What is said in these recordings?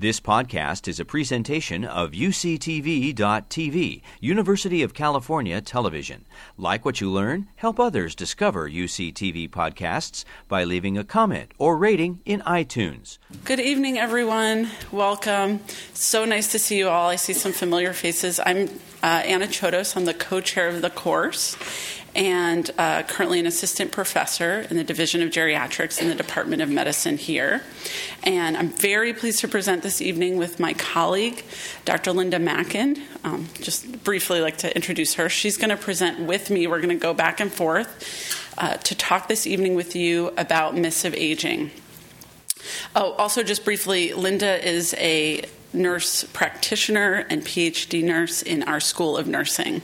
This podcast is a presentation of UCTV.tv, University of California Television. Like what you learn, help others discover UCTV podcasts by leaving a comment or rating in iTunes. Good evening, everyone. Welcome. So nice to see you all. I see some familiar faces. I'm uh, Anna Chodos. I'm the co chair of the course and uh, currently an assistant professor in the Division of Geriatrics in the Department of Medicine here. And I'm very pleased to present this evening with my colleague, Dr. Linda Mackin. Um, just briefly like to introduce her. She's going to present with me. We're going to go back and forth uh, to talk this evening with you about myths of aging. Oh, also, just briefly, Linda is a nurse practitioner and PhD nurse in our School of Nursing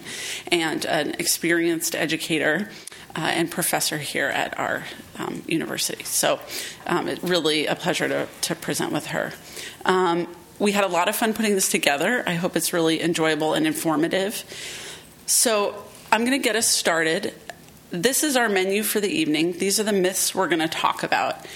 and an experienced educator. Uh, and professor here at our um, university. So um, it's really a pleasure to, to present with her. Um, we had a lot of fun putting this together. I hope it's really enjoyable and informative. So I'm going to get us started. This is our menu for the evening. These are the myths we're going to talk about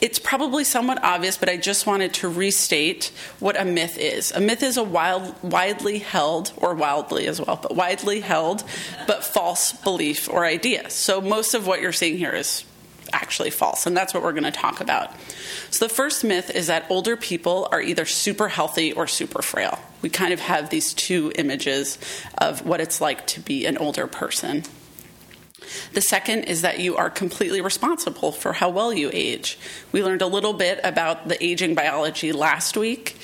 it's probably somewhat obvious, but I just wanted to restate what a myth is. A myth is a wild, widely held, or wildly as well, but widely held, but false belief or idea. So most of what you're seeing here is actually false, and that's what we're going to talk about. So the first myth is that older people are either super healthy or super frail. We kind of have these two images of what it's like to be an older person. The second is that you are completely responsible for how well you age. We learned a little bit about the aging biology last week,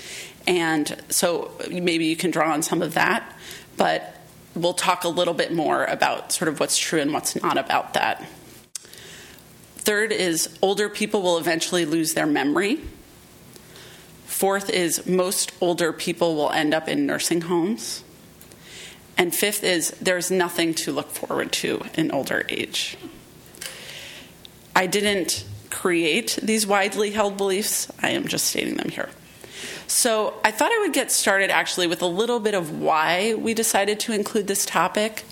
and so maybe you can draw on some of that, but we'll talk a little bit more about sort of what's true and what's not about that. Third is older people will eventually lose their memory. Fourth is most older people will end up in nursing homes. And fifth is there's nothing to look forward to in older age. I didn't create these widely held beliefs, I am just stating them here. So I thought I would get started actually with a little bit of why we decided to include this topic.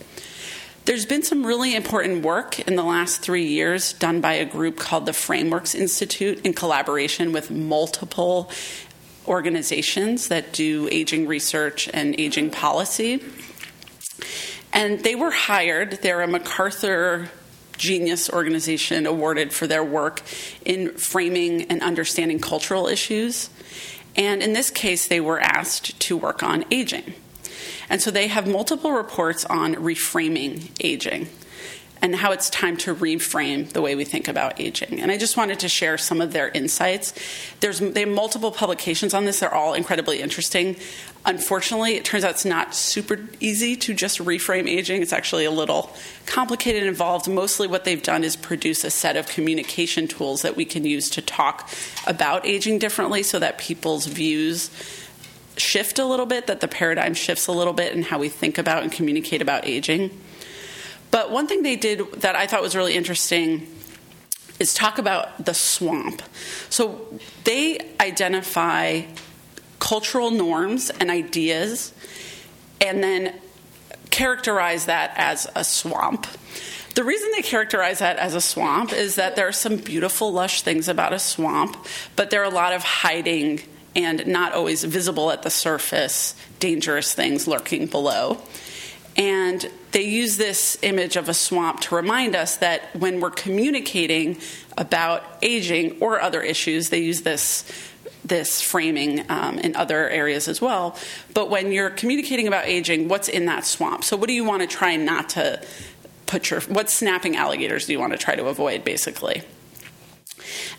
There's been some really important work in the last three years done by a group called the Frameworks Institute in collaboration with multiple organizations that do aging research and aging policy. And they were hired, they're a MacArthur Genius organization awarded for their work in framing and understanding cultural issues. And in this case, they were asked to work on aging. And so they have multiple reports on reframing aging and how it's time to reframe the way we think about aging. And I just wanted to share some of their insights. There's they have multiple publications on this. They're all incredibly interesting. Unfortunately, it turns out it's not super easy to just reframe aging. It's actually a little complicated and involved. Mostly what they've done is produce a set of communication tools that we can use to talk about aging differently so that people's views shift a little bit, that the paradigm shifts a little bit in how we think about and communicate about aging. But one thing they did that I thought was really interesting is talk about the swamp. So they identify cultural norms and ideas and then characterize that as a swamp. The reason they characterize that as a swamp is that there are some beautiful, lush things about a swamp, but there are a lot of hiding and not always visible at the surface, dangerous things lurking below. And they use this image of a swamp to remind us that when we're communicating about aging or other issues, they use this this framing um, in other areas as well. But when you're communicating about aging, what's in that swamp? So, what do you want to try not to put your what snapping alligators do you want to try to avoid, basically?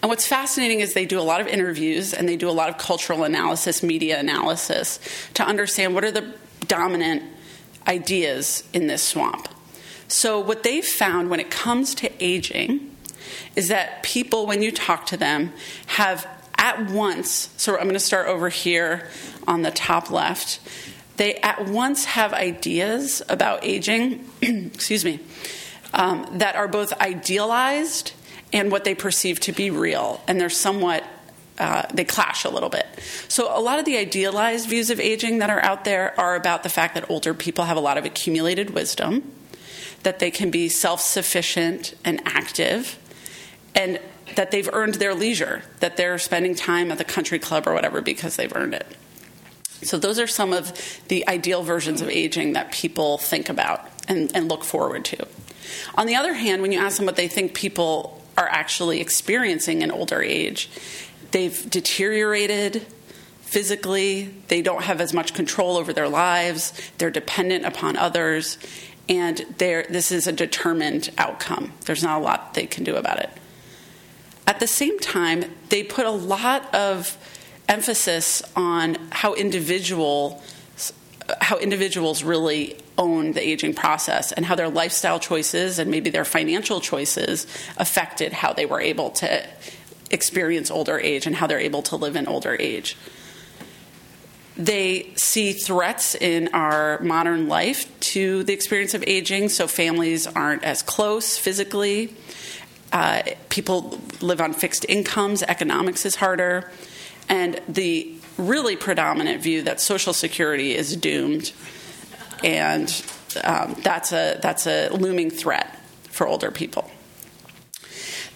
And what's fascinating is they do a lot of interviews and they do a lot of cultural analysis, media analysis to understand what are the dominant ideas in this swamp. So, what they've found when it comes to aging is that people, when you talk to them, have at once, so I'm going to start over here on the top left, they at once have ideas about aging, excuse me, um, that are both idealized and what they perceive to be real. And they're somewhat uh, they clash a little bit. So, a lot of the idealized views of aging that are out there are about the fact that older people have a lot of accumulated wisdom, that they can be self sufficient and active. And that they've earned their leisure, that they're spending time at the country club or whatever because they've earned it. So, those are some of the ideal versions of aging that people think about and, and look forward to. On the other hand, when you ask them what they think people are actually experiencing in older age, they've deteriorated physically, they don't have as much control over their lives, they're dependent upon others, and this is a determined outcome. There's not a lot they can do about it. At the same time, they put a lot of emphasis on how individual how individuals really own the aging process and how their lifestyle choices and maybe their financial choices affected how they were able to experience older age and how they're able to live in older age. They see threats in our modern life to the experience of aging, so families aren't as close physically. Uh, people live on fixed incomes, economics is harder, and the really predominant view that Social Security is doomed, and um, that's a that's a looming threat for older people.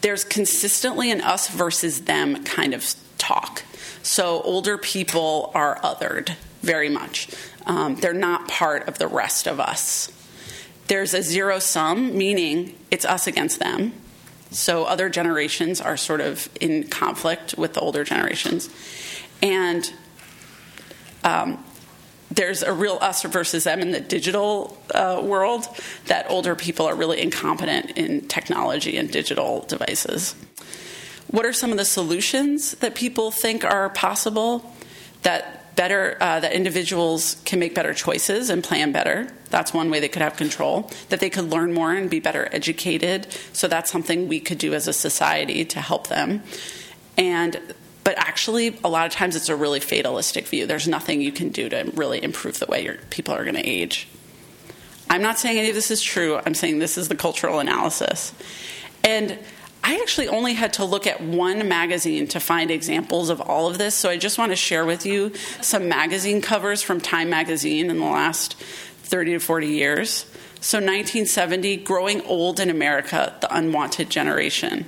There's consistently an us versus them kind of talk. So older people are othered very much. Um, they're not part of the rest of us. There's a zero sum, meaning it's us against them. So other generations are sort of in conflict with the older generations. And um, there's a real us versus them in the digital uh, world that older people are really incompetent in technology and digital devices. What are some of the solutions that people think are possible that better uh, that individuals can make better choices and plan better? That's one way they could have control. That they could learn more and be better educated. So that's something we could do as a society to help them. And but actually, a lot of times it's a really fatalistic view. There's nothing you can do to really improve the way your people are going to age. I'm not saying any of this is true. I'm saying this is the cultural analysis. And I actually only had to look at one magazine to find examples of all of this. So I just want to share with you some magazine covers from Time magazine in the last 30 to 40 years. So 1970, Growing Old in America, the Unwanted Generation.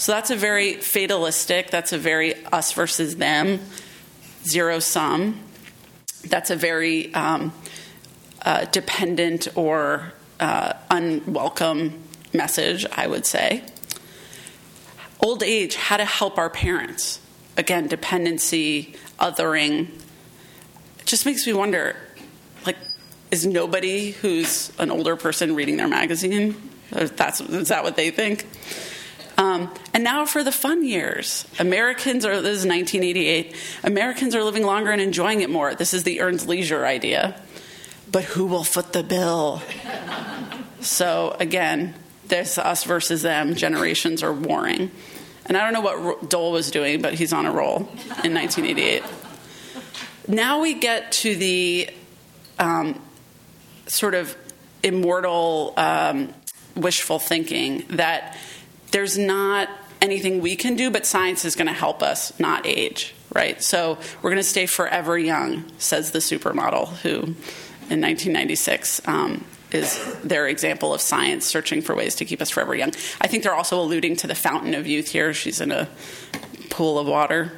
So that's a very fatalistic, that's a very us versus them, zero sum. That's a very um, uh, dependent or uh, unwelcome message, I would say. Old age, how to help our parents. Again, dependency, othering. It just makes me wonder like, is nobody who's an older person reading their magazine? That's, is that what they think? Um, and now for the fun years. Americans are, this is 1988, Americans are living longer and enjoying it more. This is the earned leisure idea. But who will foot the bill? so again, this us versus them, generations are warring. And I don't know what Dole was doing, but he's on a roll in 1988. Now we get to the um, sort of immortal um, wishful thinking that there's not anything we can do, but science is going to help us not age, right? So we're going to stay forever young, says the supermodel, who in 1996 um, is their example of science searching for ways to keep us forever young. I think they're also alluding to the fountain of youth here. She's in a pool of water.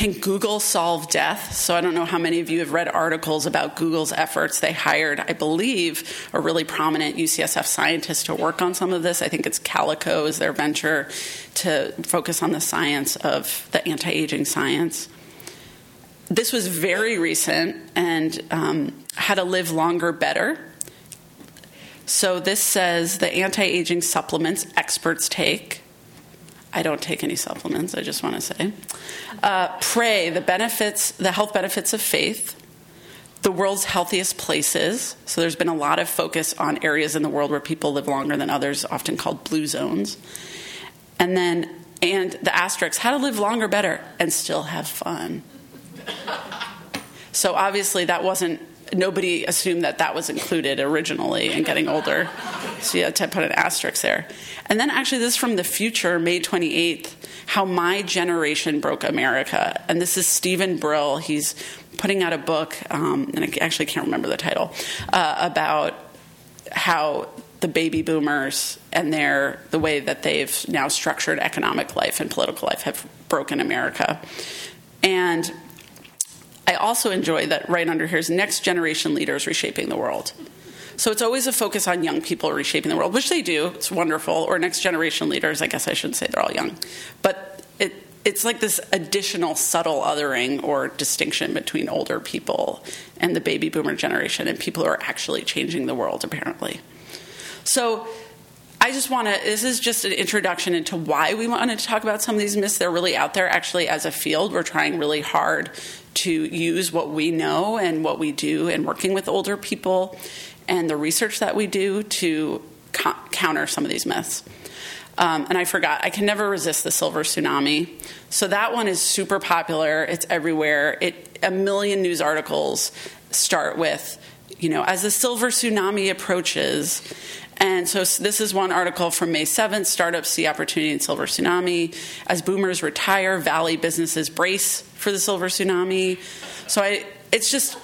Can Google solve death? So I don't know how many of you have read articles about Google's efforts. They hired, I believe, a really prominent UCSF scientist to work on some of this. I think it's Calico is their venture to focus on the science of the anti-aging science. This was very recent and um, how to live longer better. So this says the anti-aging supplements experts take I don't take any supplements, I just want to say. Uh, pray, the benefits, the health benefits of faith, the world's healthiest places. So there's been a lot of focus on areas in the world where people live longer than others, often called blue zones. And then, and the asterisk, how to live longer better and still have fun. So obviously that wasn't nobody assumed that that was included originally in getting older. So you had to put an asterisk there. And then actually, this is from the future, May 28th, How My Generation Broke America. And this is Steven Brill. He's putting out a book, um, and I actually can't remember the title, uh, about how the baby boomers and their the way that they've now structured economic life and political life have broken America. And I also enjoy that right under here is next generation leaders reshaping the world. So it's always a focus on young people reshaping the world, which they do. It's wonderful. Or next generation leaders. I guess I shouldn't say they're all young, but it it's like this additional subtle othering or distinction between older people and the baby boomer generation and people who are actually changing the world apparently. So I just want to, this is just an introduction into why we wanted to talk about some of these myths. They're really out there. Actually, as a field, we're trying really hard to use what we know and what we do in working with older people and the research that we do to co- counter some of these myths. Um, and I forgot, I can never resist the silver tsunami. So that one is super popular. It's everywhere. It a million news articles start with, you know, as the silver tsunami approaches, and so this is one article from May 7th Startups see opportunity in silver tsunami. As boomers retire, Valley businesses brace for the silver tsunami. So I, it's just,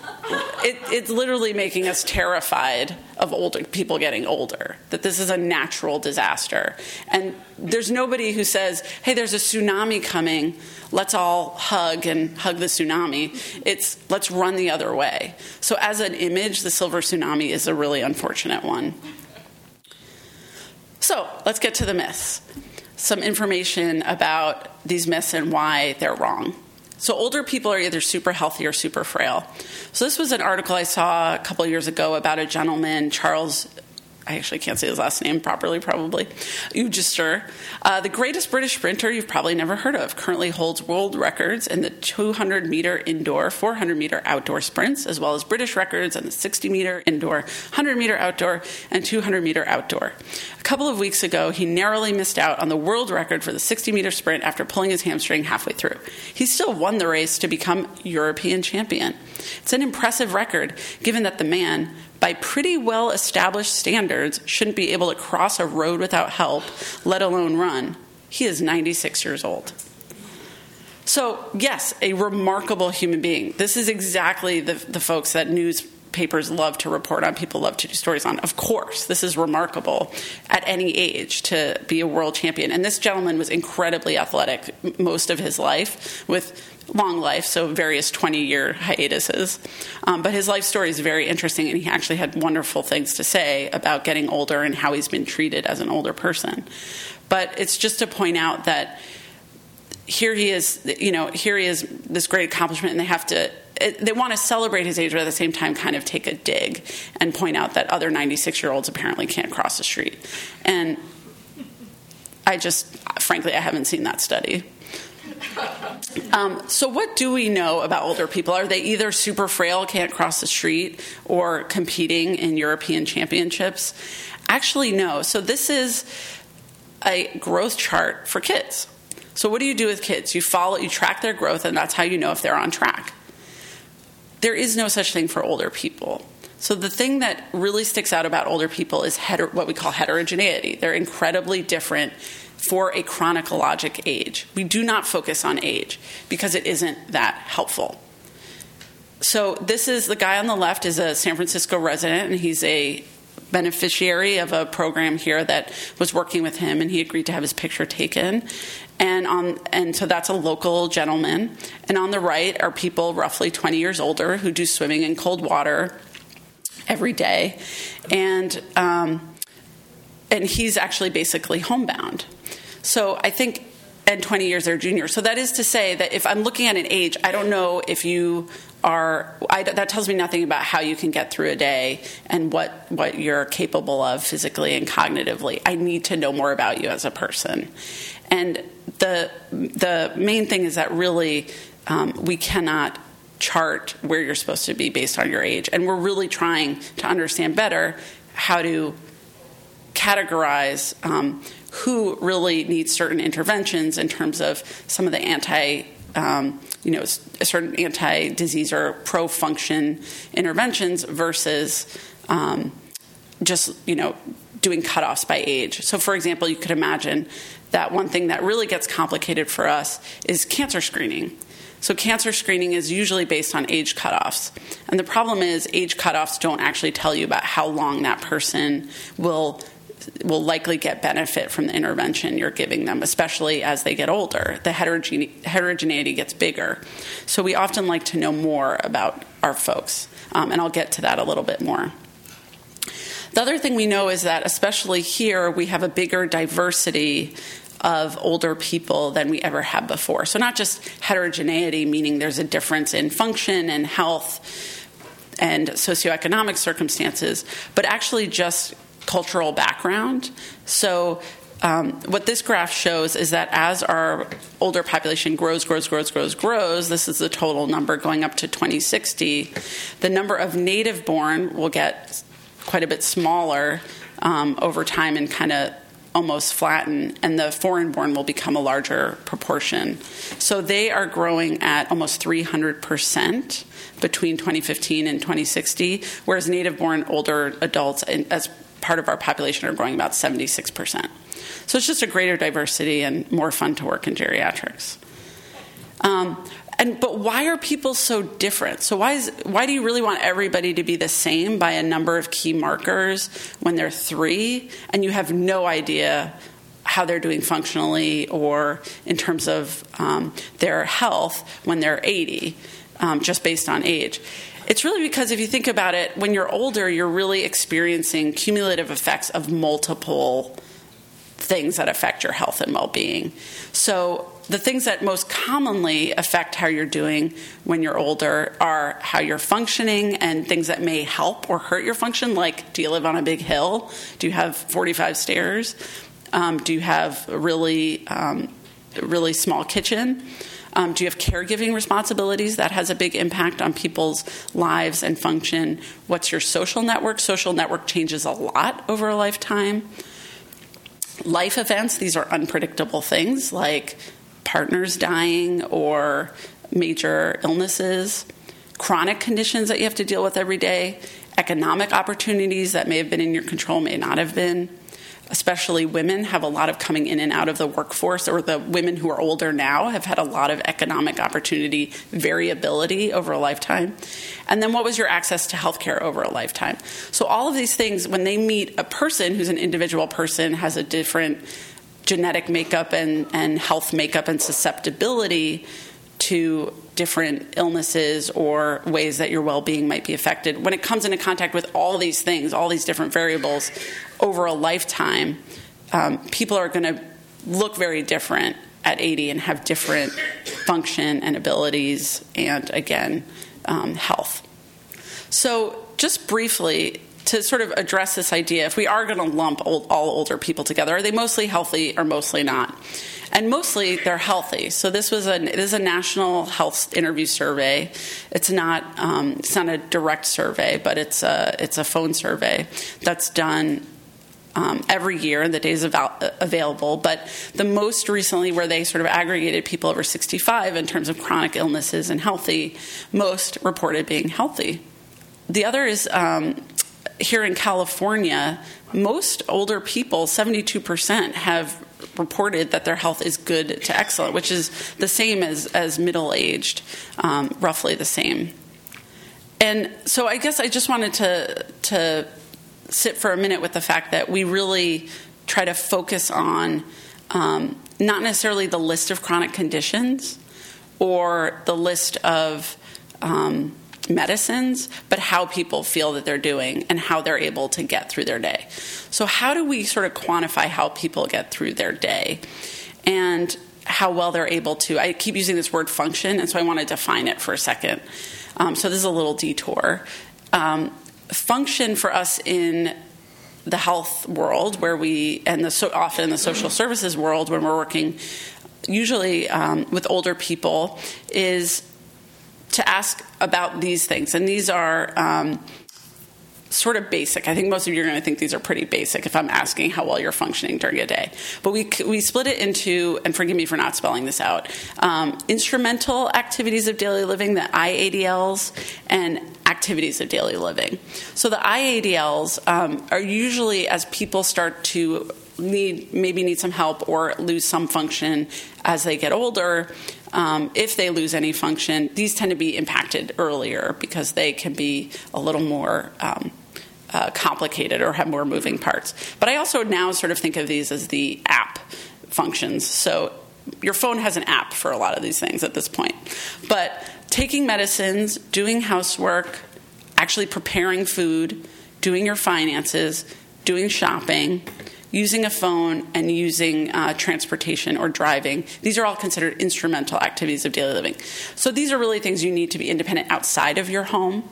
it, it's literally making us terrified of older people getting older, that this is a natural disaster. And there's nobody who says, hey, there's a tsunami coming, let's all hug and hug the tsunami. It's let's run the other way. So, as an image, the silver tsunami is a really unfortunate one. So let's get to the myths. Some information about these myths and why they're wrong. So, older people are either super healthy or super frail. So, this was an article I saw a couple years ago about a gentleman, Charles I actually can't say his last name properly, probably, Ugister. Uh, the greatest British sprinter you've probably never heard of, currently holds world records in the 200 meter indoor, 400 meter outdoor sprints, as well as British records in the 60 meter indoor, 100 meter outdoor, and 200 meter outdoor. A couple of weeks ago, he narrowly missed out on the world record for the 60 meter sprint after pulling his hamstring halfway through. He still won the race to become European champion. It's an impressive record, given that the man, by pretty well established standards, shouldn't be able to cross a road without help, let alone run. He is 96 years old. So, yes, a remarkable human being. This is exactly the, the folks that newspapers love to report on, people love to do stories on. Of course, this is remarkable at any age to be a world champion. And this gentleman was incredibly athletic most of his life with long life, so various 20 year hiatuses. Um, but his life story is very interesting, and he actually had wonderful things to say about getting older and how he's been treated as an older person. But it's just to point out that here he is, you know, here he is, this great accomplishment, and they have to. they want to celebrate his age, but at the same time, kind of take a dig and point out that other 96 year olds apparently can't cross the street. And I just, frankly, I haven't seen that study. Um, so, what do we know about older people? Are they either super frail, can't cross the street, or competing in European championships? Actually, no. So, this is a growth chart for kids. So, what do you do with kids? You follow, you track their growth, and that's how you know if they're on track. There is no such thing for older people. So, the thing that really sticks out about older people is heter- what we call heterogeneity. They're incredibly different for a chronologic age. We do not focus on age because it isn't that helpful. So this is the guy on the left is a San Francisco resident and he's a beneficiary of a program here that was working with him and he agreed to have his picture taken and on and so that's a local gentleman and on the right are people roughly 20 years older who do swimming in cold water every day and um, and he's actually basically homebound so I think, and 20 years they're junior. So that is to say that if I'm looking at an age, I don't know if you are, I, that tells me nothing about how you can get through a day and what, what you're capable of physically and cognitively. I need to know more about you as a person. And the, the main thing is that really um, we cannot chart where you're supposed to be based on your age. And we're really trying to understand better how to categorize um, who really needs certain interventions in terms of some of the anti um, you know, certain anti-disease or pro-function interventions versus um, just you know doing cutoffs by age. So, for example, you could imagine that one thing that really gets complicated for us is cancer screening. So, cancer screening is usually based on age cutoffs. And the problem is, age cutoffs don't actually tell you about how long that person will will likely get benefit from the intervention you're giving them, especially as they get older. The heterogene- heterogeneity gets bigger. So we often like to know more about our folks, um, and I'll get to that a little bit more. The other thing we know is that, especially here, we have a bigger diversity of older people than we ever had before. So, not just heterogeneity, meaning there's a difference in function and health and socioeconomic circumstances, but actually just cultural background. So, um, what this graph shows is that as our older population grows, grows, grows, grows, grows, this is the total number going up to 2060, the number of native born will get quite a bit smaller um, over time and kind of almost flatten, and the foreign born will become a larger proportion. So they are growing at almost 300% between 2015 and 2060, whereas native born older adults, as part of our population are growing about 76%. So it's just a greater diversity and more fun to work in geriatrics. Um, and but why are people so different? So why is why do you really want everybody to be the same by a number of key markers when they're three, and you have no idea how they're doing functionally or in terms of um, their health when they're 80, um, just based on age? It's really because if you think about it, when you're older, you're really experiencing cumulative effects of multiple things that affect your health and well being. So, the things that most commonly affect how you're doing when you're older are how you're functioning and things that may help or hurt your function, like do you live on a big hill? Do you have 45 stairs? Um, do you have a really, um, really small kitchen? Um, do you have caregiving responsibilities? That has a big impact on people's lives and function. What's your social network? Social network changes a lot over a lifetime. Life events, these are unpredictable things like partners dying or major illnesses, chronic conditions that you have to deal with every day, economic opportunities that may have been in your control, may not have been especially women, have a lot of coming in and out of the workforce, or the women who are older now have had a lot of economic opportunity variability over a lifetime. And then what was your access to healthcare over a lifetime? So, all of these things, when they meet a person who's an individual person, has a different genetic makeup and, and health makeup and susceptibility to different illnesses or ways that your well being might be affected. When it comes into contact with all these things, all these different variables over a lifetime, um, people are going to look very different at 80 and have different function and abilities and, again, um, health. So, just briefly, to sort of address this idea, if we are going to lump old, all older people together, are they mostly healthy or mostly not? and mostly they're healthy. So this was a it is a national health interview survey. It's not um, it's not a direct survey, but it's a it's a phone survey that's done. Um, every year, and the days av- available, but the most recently, where they sort of aggregated people over 65 in terms of chronic illnesses and healthy, most reported being healthy. The other is um, here in California, most older people, 72%, have reported that their health is good to excellent, which is the same as, as middle aged, um, roughly the same. And so I guess I just wanted to, to sit for a minute with the fact that we really try to focus on um, not necessarily the list of chronic conditions or the list of um, medicines, but how people feel that they're doing and how they're able to get through their day. So, how do we sort of quantify how people get through their day and how well they're able to? I keep using this word function, and so I want to define it for a second. Um, so, this is a little detour. Um, function for us in the health world, where we, and the so often in the social services world, when we're working usually um, with older people, is to ask about these things. And these are um, sort of basic. I think most of you are going to think these are pretty basic if I'm asking how well you're functioning during a day. But we, we split it into, and forgive me for not spelling this out, um, instrumental activities of daily living, the IADLs, and activities of daily living. So the IADLs um, are usually as people start to need maybe need some help or lose some function as they get older um, if they lose any function, these tend to be impacted earlier because they can be a little more. Um, uh, complicated or have more moving parts. But I also now sort of think of these as the app functions. So your phone has an app for a lot of these things at this point. But taking medicines, doing housework, actually preparing food, doing your finances, doing shopping, using a phone, and using uh, transportation or driving. These are all considered instrumental activities of daily living. So these are really things you need to be independent outside of your home.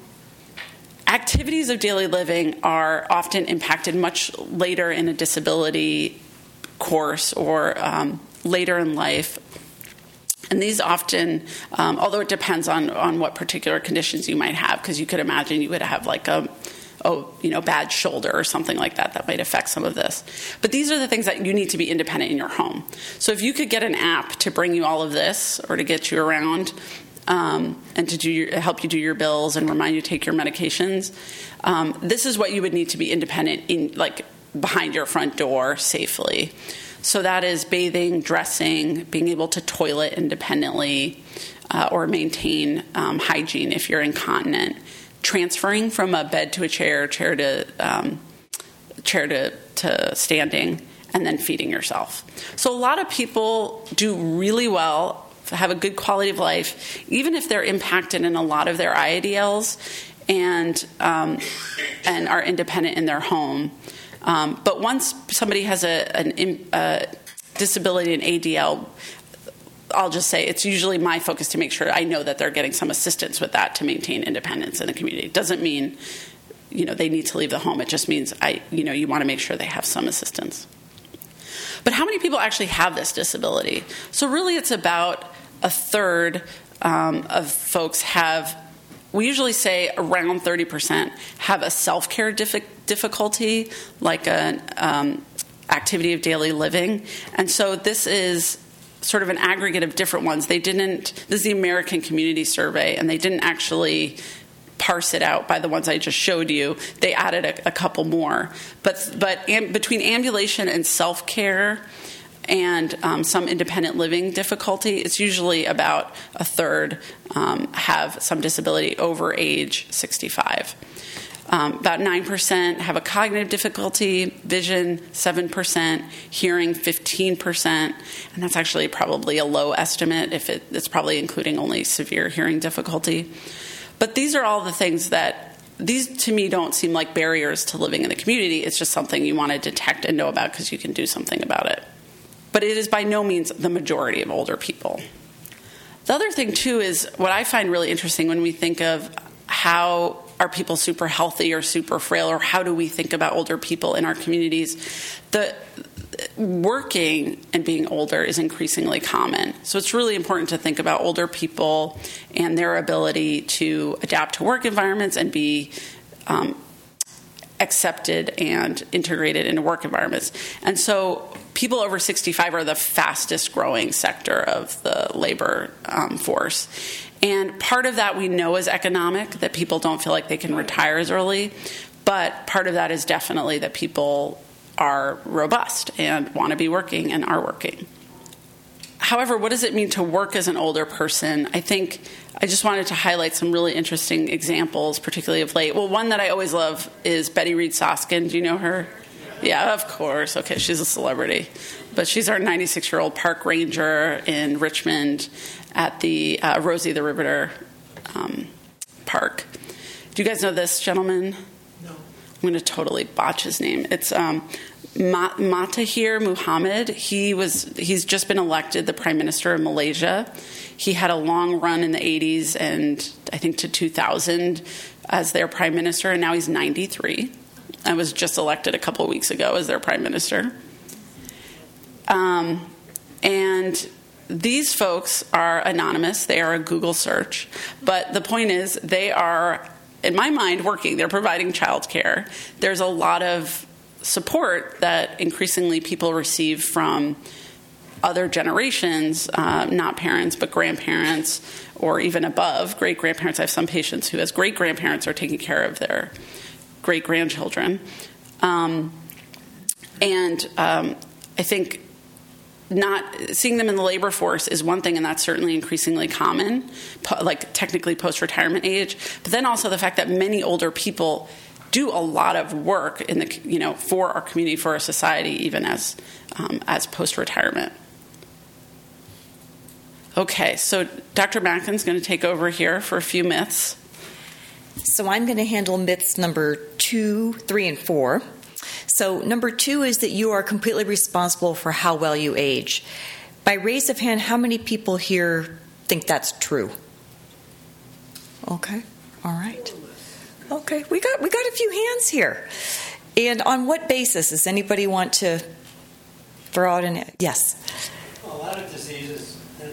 Activities of daily living are often impacted much later in a disability course or um, later in life. And these often, um, although it depends on, on what particular conditions you might have, because you could imagine you would have like a oh, you know, bad shoulder or something like that that might affect some of this. But these are the things that you need to be independent in your home. So if you could get an app to bring you all of this or to get you around um, and to do your, help you do your bills and remind you to take your medications, um, this is what you would need to be independent in, like behind your front door safely. So that is bathing, dressing, being able to toilet independently, uh, or maintain um, hygiene if you're incontinent transferring from a bed to a chair, chair to um, chair to, to standing, and then feeding yourself. So a lot of people do really well, have a good quality of life, even if they're impacted in a lot of their IADLs and um, and are independent in their home. Um, but once somebody has a, an, a disability, an ADL, I'll just say it's usually my focus to make sure I know that they're getting some assistance with that to maintain independence in the community. It doesn't mean you know they need to leave the home. It just means I you know you want to make sure they have some assistance. But how many people actually have this disability? So really, it's about a third um, of folks have. We usually say around 30% have a self care difficulty, like an um, activity of daily living. And so this is sort of an aggregate of different ones. They didn't, this is the American Community Survey, and they didn't actually parse it out by the ones I just showed you. They added a, a couple more. But, but am, between ambulation and self care, and um, some independent living difficulty, it's usually about a third um, have some disability over age 65. Um, about 9% have a cognitive difficulty, vision 7%, hearing 15%, and that's actually probably a low estimate if it, it's probably including only severe hearing difficulty. But these are all the things that these to me don't seem like barriers to living in the community. It's just something you want to detect and know about because you can do something about it. But it is by no means the majority of older people. The other thing, too, is what I find really interesting when we think of how are people super healthy or super frail or how do we think about older people in our communities? The working and being older is increasingly common. So it's really important to think about older people and their ability to adapt to work environments and be um, accepted and integrated into work environments. And so people over 65 are the fastest growing sector of the labor um, force and part of that we know is economic, that people don't feel like they can retire as early. But part of that is definitely that people are robust and want to be working and are working. However, what does it mean to work as an older person? I think I just wanted to highlight some really interesting examples, particularly of late. Well, one that I always love is Betty Reid Soskin. Do you know her? Yeah, of course. Okay, she's a celebrity. But she's our 96 year old park ranger in Richmond at the uh, Rosie the Riveter um, Park. Do you guys know this gentleman? No. I'm going to totally botch his name. It's um, Mahathir Mohamad. He was he's just been elected the prime minister of Malaysia. He had a long run in the 80s and I think to 2000 as their prime minister, and now he's 93. I was just elected a couple of weeks ago as their prime minister. Um, and these folks are anonymous, they are a Google search, but the point is, they are, in my mind, working. They're providing childcare. There's a lot of support that increasingly people receive from other generations, uh, not parents, but grandparents, or even above great grandparents. I have some patients who, as great grandparents, are taking care of their great grandchildren. Um, and um, I think not seeing them in the labor force is one thing, and that's certainly increasingly common, like technically post retirement age. But then also the fact that many older people do a lot of work in the you know for our community, for our society, even as um, as post retirement. Okay, so Dr. Mackin's going to take over here for a few myths. So I'm going to handle myths number two, three, and four. So, number two is that you are completely responsible for how well you age. By raise of hand, how many people here think that's true? Okay, all right. Okay, we got we got a few hands here. And on what basis? Does anybody want to throw out an yes? A lot of diseases and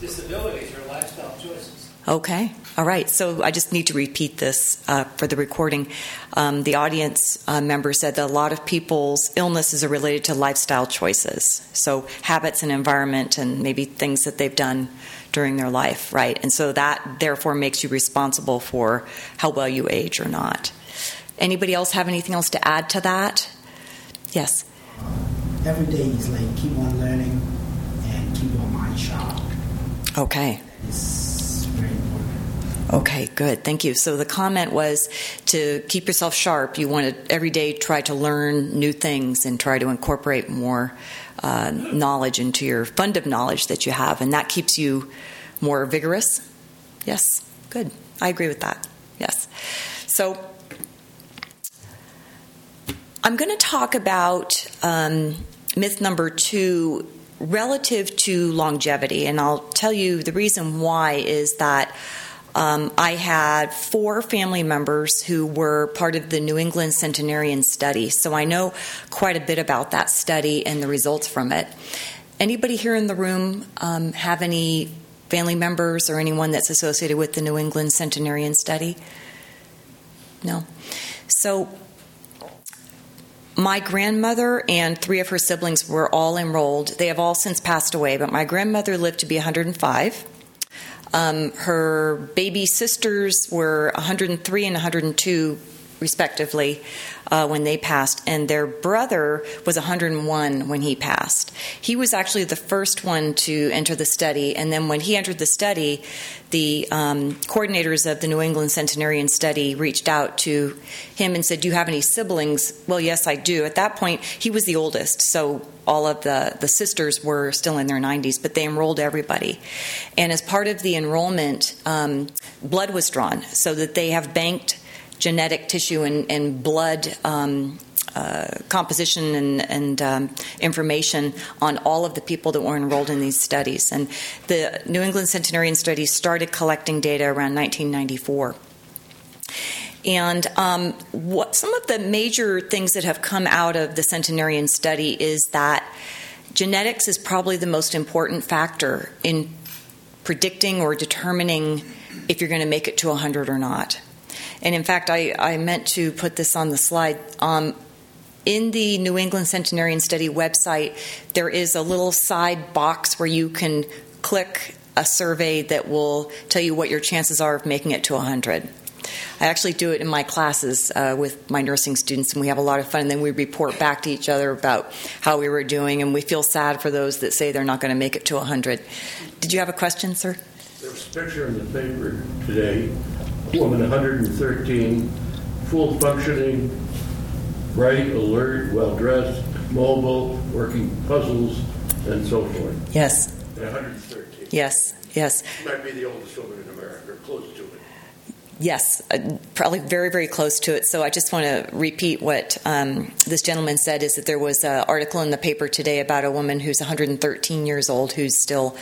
disabilities are lifestyle choices. Okay. All right. So I just need to repeat this uh, for the recording. Um, the audience uh, member said that a lot of people's illnesses are related to lifestyle choices. So habits and environment and maybe things that they've done during their life, right? And so that therefore makes you responsible for how well you age or not. Anybody else have anything else to add to that? Yes. Every day is like keep on learning and keep your mind sharp. Okay. It's. Okay, good. Thank you. So the comment was to keep yourself sharp. You want to every day try to learn new things and try to incorporate more uh, knowledge into your fund of knowledge that you have, and that keeps you more vigorous. Yes, good. I agree with that. Yes. So I'm going to talk about um, myth number two relative to longevity, and I'll tell you the reason why is that. Um, I had four family members who were part of the New England Centenarian Study, so I know quite a bit about that study and the results from it. Anybody here in the room um, have any family members or anyone that's associated with the New England Centenarian Study? No. So my grandmother and three of her siblings were all enrolled. They have all since passed away, but my grandmother lived to be 105. Um, her baby sisters were 103 and 102, respectively, uh, when they passed, and their brother was 101 when he passed. He was actually the first one to enter the study, and then when he entered the study, the um, coordinators of the New England Centenarian Study reached out to him and said, Do you have any siblings? Well, yes, I do. At that point, he was the oldest, so all of the, the sisters were still in their 90s, but they enrolled everybody. And as part of the enrollment, um, blood was drawn so that they have banked genetic tissue and, and blood. Um, uh, composition and, and um, information on all of the people that were enrolled in these studies. And the New England Centenarian Study started collecting data around 1994. And um, what some of the major things that have come out of the centenarian study is that genetics is probably the most important factor in predicting or determining if you're going to make it to 100 or not. And in fact, I, I meant to put this on the slide. Um, in the New England Centenarian Study website, there is a little side box where you can click a survey that will tell you what your chances are of making it to 100. I actually do it in my classes uh, with my nursing students, and we have a lot of fun. And then we report back to each other about how we were doing, and we feel sad for those that say they're not going to make it to 100. Did you have a question, sir? There's a picture in the paper today, woman 113, full functioning, bright, alert, well dressed, mobile, working puzzles, and so forth. Yes. At 113. Yes. Yes. Might be the oldest woman in America, or close to it. Yes, uh, probably very, very close to it. So I just want to repeat what um, this gentleman said is that there was an article in the paper today about a woman who's 113 years old who's still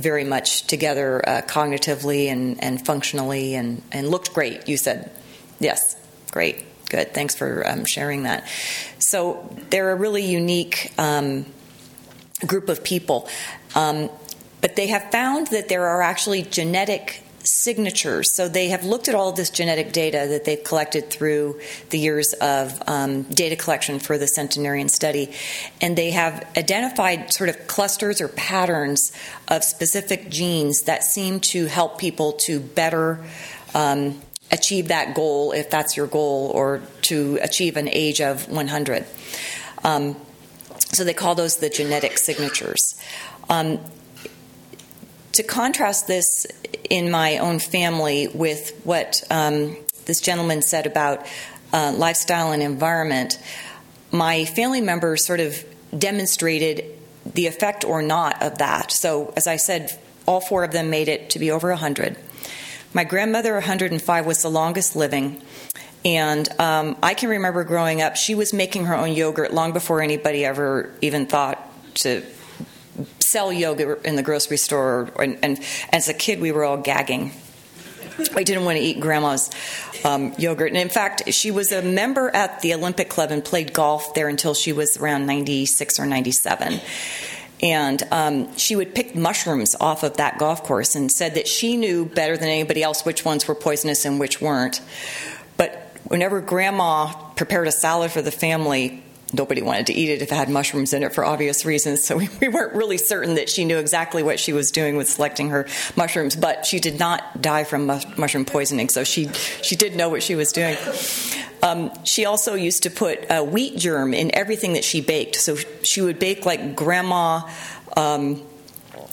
very much together uh, cognitively and, and functionally and, and looked great, you said. Yes, great, good. Thanks for um, sharing that. So they're a really unique um, group of people. Um, but they have found that there are actually genetic signatures. So they have looked at all this genetic data that they've collected through the years of um, data collection for the centenarian study, and they have identified sort of clusters or patterns of specific genes that seem to help people to better. Um, achieve that goal if that's your goal, or to achieve an age of 100. Um, so they call those the genetic signatures. Um, to contrast this in my own family with what um, this gentleman said about uh, lifestyle and environment, my family members sort of demonstrated the effect or not of that. So, as I said, all four of them made it to be over 100. My grandmother, 105, was the longest living. And um, I can remember growing up, she was making her own yogurt long before anybody ever even thought to sell yogurt in the grocery store. And, and as a kid, we were all gagging. I didn't want to eat grandma's um, yogurt. And in fact, she was a member at the Olympic Club and played golf there until she was around 96 or 97 and um, she would pick mushrooms off of that golf course and said that she knew better than anybody else which ones were poisonous and which weren't. But whenever grandma prepared a salad for the family, nobody wanted to eat it if it had mushrooms in it for obvious reasons. So we, we, weren't really certain that she knew exactly what she was doing with selecting her mushrooms. But she did not die from mushroom poisoning, so she she did know what she was doing. Um, she also used to put a wheat germ in everything that she baked. So she would bake like grandma. Um,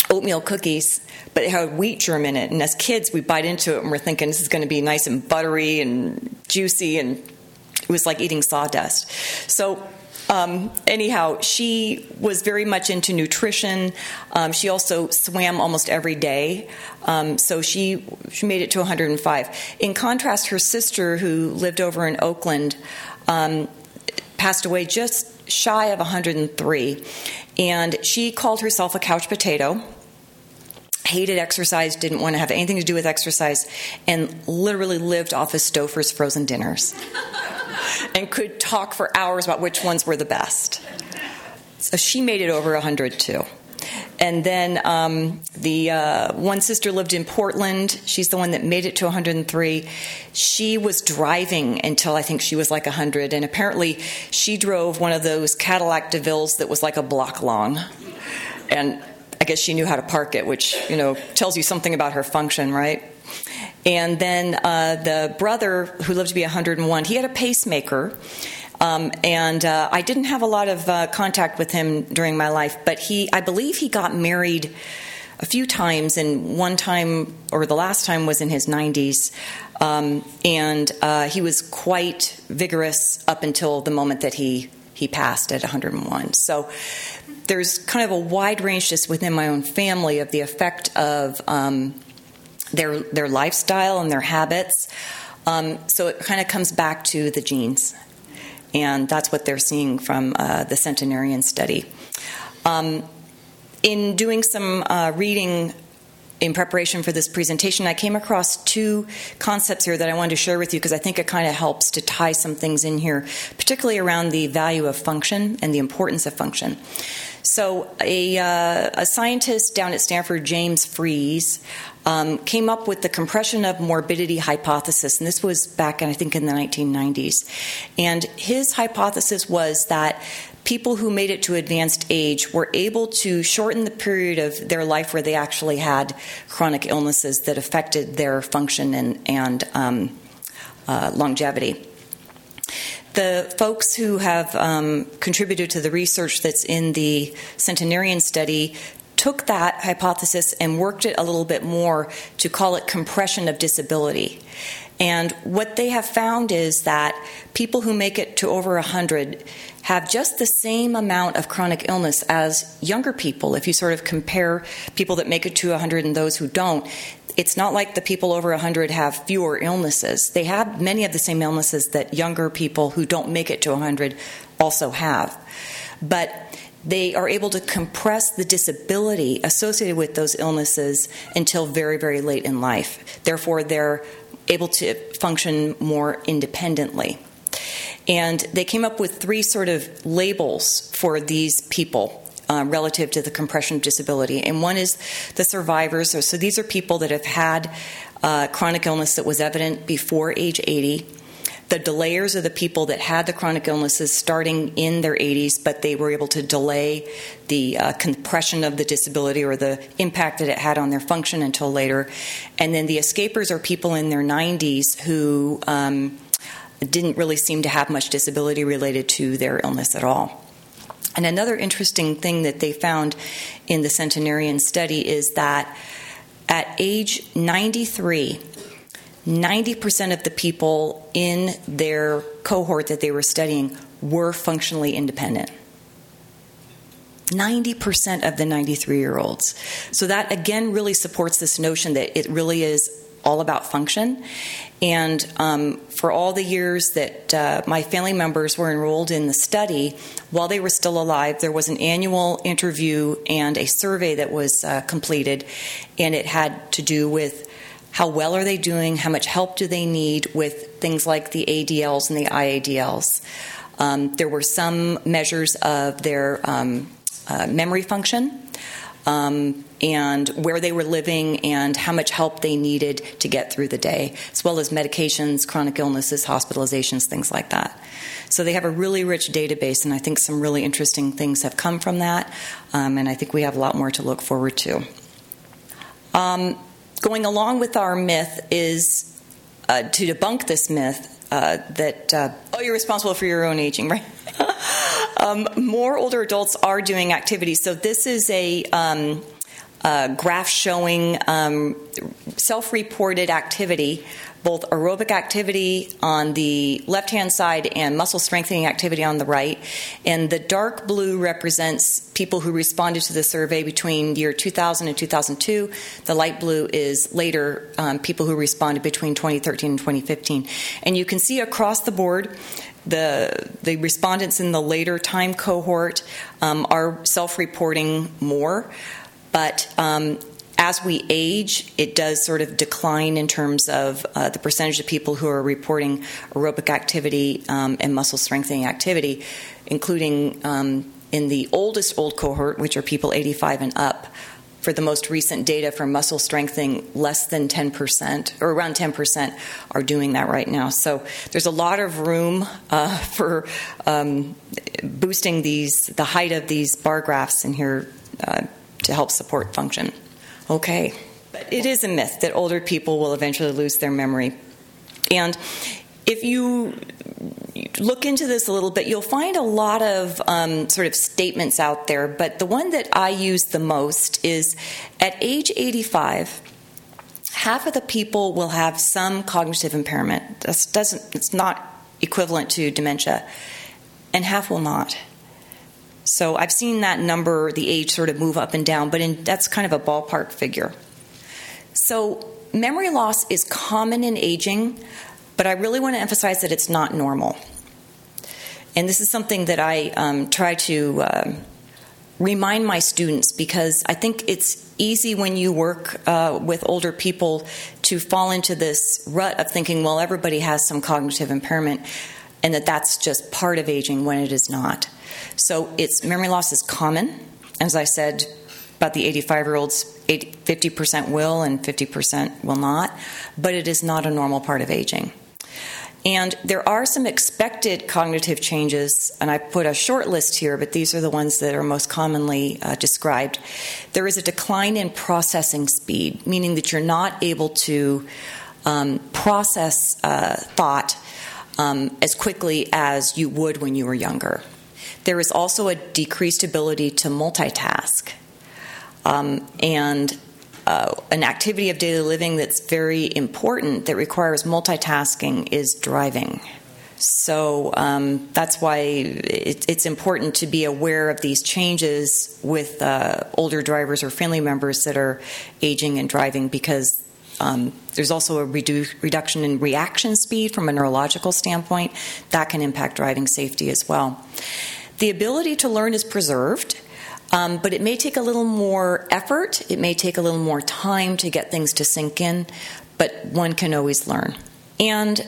oatmeal cookies, but it had wheat germ in it. And as kids, we bite into it and we're thinking this is going to be nice and buttery and juicy, and it was like eating sawdust. So um, anyhow, she was very much into nutrition. Um, she also swam almost every day, um, so she she made it to 105. In contrast, her sister, who lived over in Oakland, um, passed away just shy of 103, and she called herself a couch potato hated exercise, didn't want to have anything to do with exercise, and literally lived off of Stouffer's frozen dinners and could talk for hours about which ones were the best. So she made it over 100 too. And then um, the uh, one sister lived in Portland. She's the one that made it to 103. She was driving until I think she was like 100, and apparently she drove one of those Cadillac DeVilles that was like a block long. And I guess she knew how to park it, which you know tells you something about her function, right? And then uh, the brother who lived to be 101, he had a pacemaker. Um, and uh, I didn't have a lot of uh, contact with him during my life, but he, I believe, he got married a few times, and one time, or the last time, was in his 90s. Um, and uh, he was quite vigorous up until the moment that he he passed at 101. So there's kind of a wide range just within my own family of the effect of um, their their lifestyle and their habits. Um, so it kind of comes back to the genes, and that's what they're seeing from uh, the centenarian study. Um, in doing some uh, reading in preparation for this presentation, I came across two concepts here that I wanted to share with you because I think it kind of helps to tie some things in here, particularly around the value of function and the importance of function. So, a, uh, a scientist down at Stanford, James Fries, um, came up with the compression of morbidity hypothesis, and this was back, I think, in the 1990s. And his hypothesis was that people who made it to advanced age were able to shorten the period of their life where they actually had chronic illnesses that affected their function and, and um, uh, longevity the folks who have um, contributed to the research that's in the centenarian study took that hypothesis and worked it a little bit more to call it compression of disability. And what they have found is that people who make it to over 100 have just the same amount of chronic illness as younger people. If you sort of compare people that make it to 100 and those who don't, it's not like the people over 100 have fewer illnesses. They have many of the same illnesses that younger people who don't make it to 100 also have. But they are able to compress the disability associated with those illnesses until very, very late in life. Therefore, they're able to function more independently. And they came up with three sort of labels for these people uh, relative to the compression of disability. And one is the survivors. So, so these are people that have had uh, chronic illness that was evident before age 80. The delayers are the people that had the chronic illnesses starting in their 80s, but they were able to delay the uh, compression of the disability or the impact that it had on their function until later. And then the escapers are people in their 90s who um, didn't really seem to have much disability related to their illness at all. And another interesting thing that they found in the centenarian study is that at age 93, 90% of the people in their cohort that they were studying were functionally independent. 90% of the 93 year olds. So, that again really supports this notion that it really is all about function. And um, for all the years that uh, my family members were enrolled in the study, while they were still alive, there was an annual interview and a survey that was uh, completed, and it had to do with how well are they doing, how much help do they need with things like the ADLs and the IADLs. Um, there were some measures of their um, uh, memory function. Um, and where they were living and how much help they needed to get through the day, as well as medications, chronic illnesses, hospitalizations, things like that. So they have a really rich database, and I think some really interesting things have come from that, um, and I think we have a lot more to look forward to. Um, going along with our myth is uh, to debunk this myth uh, that uh, oh you're responsible for your own aging right um, more older adults are doing activities so this is a um, uh, graph showing um, self reported activity, both aerobic activity on the left hand side and muscle strengthening activity on the right. And the dark blue represents people who responded to the survey between year 2000 and 2002. The light blue is later um, people who responded between 2013 and 2015. And you can see across the board the the respondents in the later time cohort um, are self-reporting more. But um, as we age, it does sort of decline in terms of uh, the percentage of people who are reporting aerobic activity um, and muscle strengthening activity, including um, in the oldest old cohort, which are people 85 and up. For the most recent data for muscle strengthening, less than 10% or around 10% are doing that right now. So there's a lot of room uh, for um, boosting these the height of these bar graphs in here. Uh, to help support function. Okay. But it is a myth that older people will eventually lose their memory. And if you look into this a little bit, you'll find a lot of um, sort of statements out there. But the one that I use the most is at age 85, half of the people will have some cognitive impairment. This doesn't, it's not equivalent to dementia, and half will not. So I've seen that number, the age sort of move up and down, but in, that's kind of a ballpark figure. So memory loss is common in aging, but I really want to emphasize that it's not normal. And this is something that I um, try to uh, remind my students because I think it's easy when you work uh, with older people to fall into this rut of thinking, well, everybody has some cognitive impairment, and that that's just part of aging when it is not. So it's memory loss is common. As I said, about the 85 year olds, 50% will and 50% will not, but it is not a normal part of aging. And there are some expected cognitive changes, and I put a short list here, but these are the ones that are most commonly uh, described. There is a decline in processing speed, meaning that you're not able to um, process uh, thought um, as quickly as you would when you were younger. There is also a decreased ability to multitask. Um, and uh, an activity of daily living that's very important that requires multitasking is driving. So um, that's why it, it's important to be aware of these changes with uh, older drivers or family members that are aging and driving because um, there's also a redu- reduction in reaction speed from a neurological standpoint that can impact driving safety as well. The ability to learn is preserved, um, but it may take a little more effort. It may take a little more time to get things to sink in, but one can always learn. And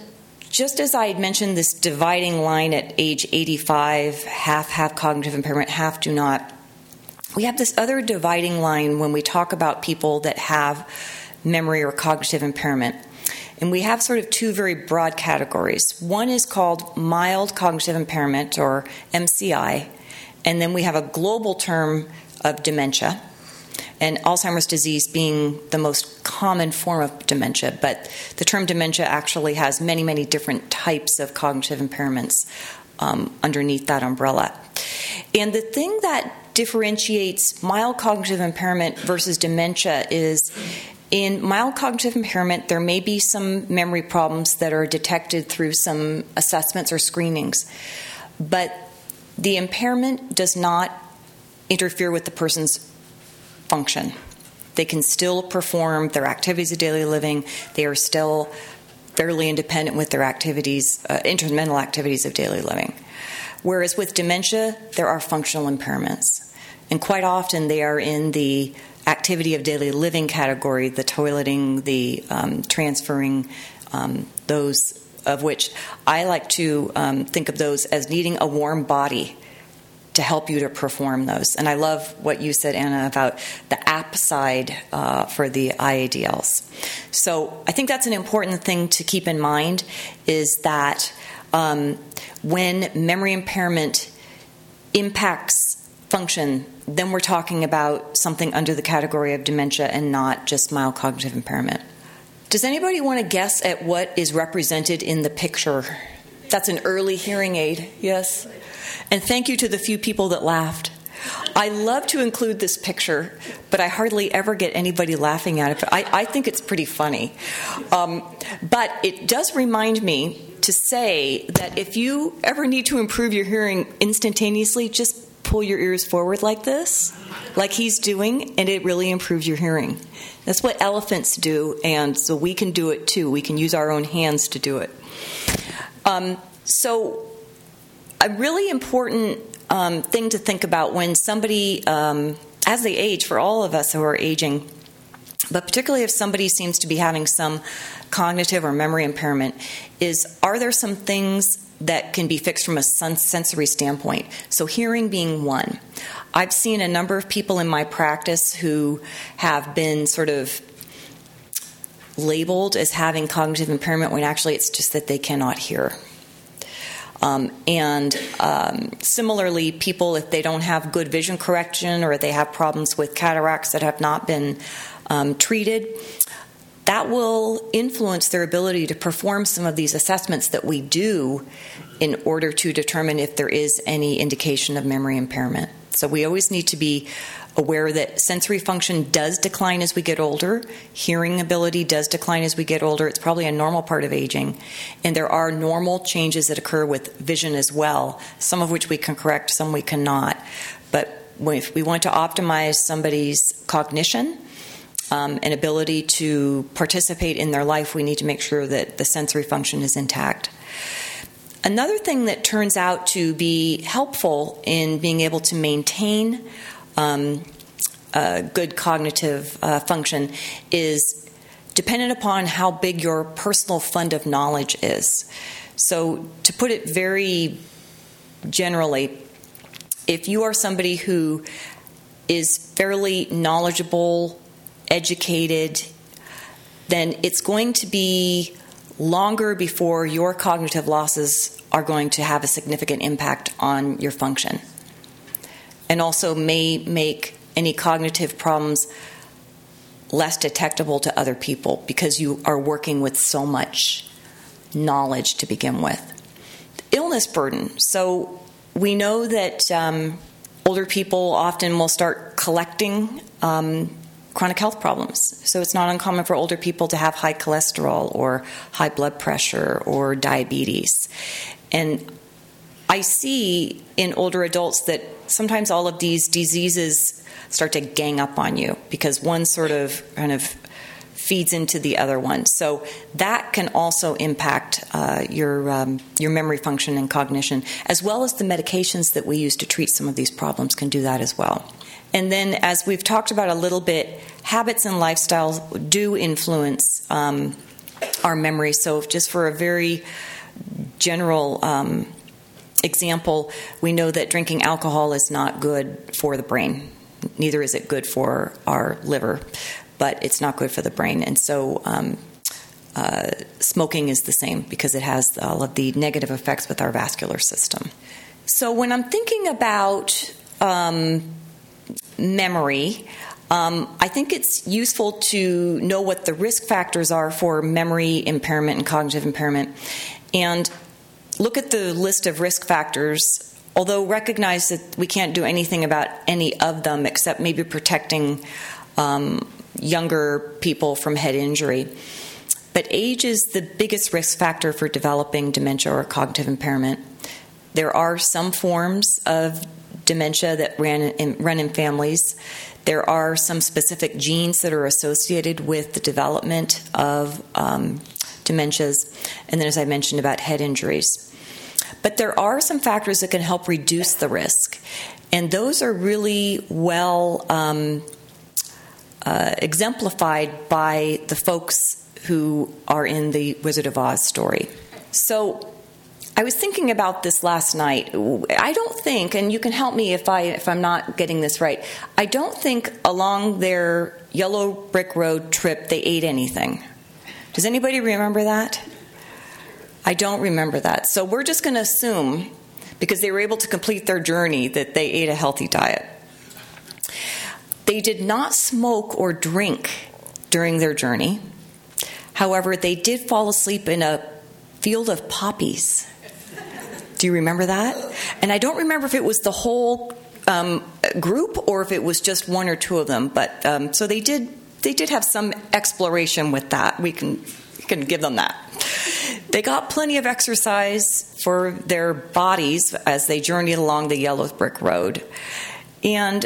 just as I had mentioned, this dividing line at age 85, half have cognitive impairment, half do not. We have this other dividing line when we talk about people that have memory or cognitive impairment. And we have sort of two very broad categories. One is called mild cognitive impairment, or MCI, and then we have a global term of dementia, and Alzheimer's disease being the most common form of dementia. But the term dementia actually has many, many different types of cognitive impairments. um, underneath that umbrella. And the thing that differentiates mild cognitive impairment versus dementia is in mild cognitive impairment, there may be some memory problems that are detected through some assessments or screenings, but the impairment does not interfere with the person's function. They can still perform their activities of daily living. They are still fairly independent with their activities, uh, instrumental activities of daily living. Whereas with dementia, there are functional impairments. And quite often they are in the activity of daily living category, the toileting, the um, transferring, um, those of which I like to um, think of those as needing a warm body to help you to perform those. And I love what you said, Anna, about the app side uh, for the IADLs. So I think that's an important thing to keep in mind is that um, when memory impairment impacts function, then we're talking about something under the category of dementia and not just mild cognitive impairment. Does anybody want to guess at what is represented in the picture? That's an early hearing aid, yes? And thank you to the few people that laughed. I love to include this picture, but I hardly ever get anybody laughing at it. I, I think it's pretty funny. Um, but it does remind me to say that if you ever need to improve your hearing instantaneously, just pull your ears forward like this, like he's doing, and it really improves your hearing. That's what elephants do, and so we can do it too. We can use our own hands to do it. Um, so, a really important um, thing to think about when somebody, um, as they age, for all of us who are aging, but particularly if somebody seems to be having some cognitive or memory impairment, is are there some things that can be fixed from a sensory standpoint. So, hearing being one. I've seen a number of people in my practice who have been sort of labeled as having cognitive impairment when actually it's just that they cannot hear. Um, and um, similarly, people, if they don't have good vision correction or they have problems with cataracts that have not been um, treated, that will influence their ability to perform some of these assessments that we do in order to determine if there is any indication of memory impairment. So we always need to be aware that sensory function does decline as we get older, hearing ability does decline as we get older. It's probably a normal part of aging. And there are normal changes that occur with vision as well, some of which we can correct, some we cannot. But if we want to optimize somebody's cognition, um, an ability to participate in their life, we need to make sure that the sensory function is intact. Another thing that turns out to be helpful in being able to maintain um, good cognitive uh, function is dependent upon how big your personal fund of knowledge is. So, to put it very generally, if you are somebody who is fairly knowledgeable educated, then it's going to be longer before your cognitive losses are going to have a significant impact on your function. And also may make any cognitive problems less detectable to other people because you are working with so much knowledge to begin with. Illness burden. So we know that um, older people often will start collecting um, chronic health problems. So it's not uncommon for older people to have high cholesterol or high blood pressure or diabetes. And I see in older adults that sometimes all of these diseases start to gang up on you because one sort of kind of feeds into the other one. So that can also impact uh, your um, your memory function and cognition, as well as the medications that we use to treat some of these problems can do that as well. And then, as we've talked about a little bit, habits and lifestyles do influence um, our memory. So, just for a very general um, example, we know that drinking alcohol is not good for the brain. Neither is it good for our liver, but it's not good for the brain. And so, um, uh, smoking is the same because it has all of the negative effects with our vascular system. So, when I'm thinking about um, memory, um, I think it's useful to know what the risk factors are for memory impairment and cognitive impairment. And look at the list of risk factors, although recognize that we can't do anything about any of them except maybe protecting um, younger people from head injury. But age is the biggest risk factor for developing dementia or cognitive impairment. There are some forms of dementia that ran in, run in families. There are some specific genes that are associated with the development of um, dementias, and then, as I mentioned, about head injuries. But there are some factors that can help reduce the risk, and those are really well um, uh, exemplified by the folks who are in the Wizard of Oz story. So, I was thinking about this last night. I don't think, and you can help me if I if I'm not getting this right. I don't think along their yellow brick road trip they ate anything. Does anybody remember that? I don't remember that. So we're just going to assume because they were able to complete their journey that they ate a healthy diet. They did not smoke or drink during their journey. However, they did fall asleep in a field of poppies. Do you remember that? And I don't remember if it was the whole um, group or if it was just one or two of them. But um, so they did. They did have some exploration with that. We can we can give them that. They got plenty of exercise for their bodies as they journeyed along the yellow brick road, and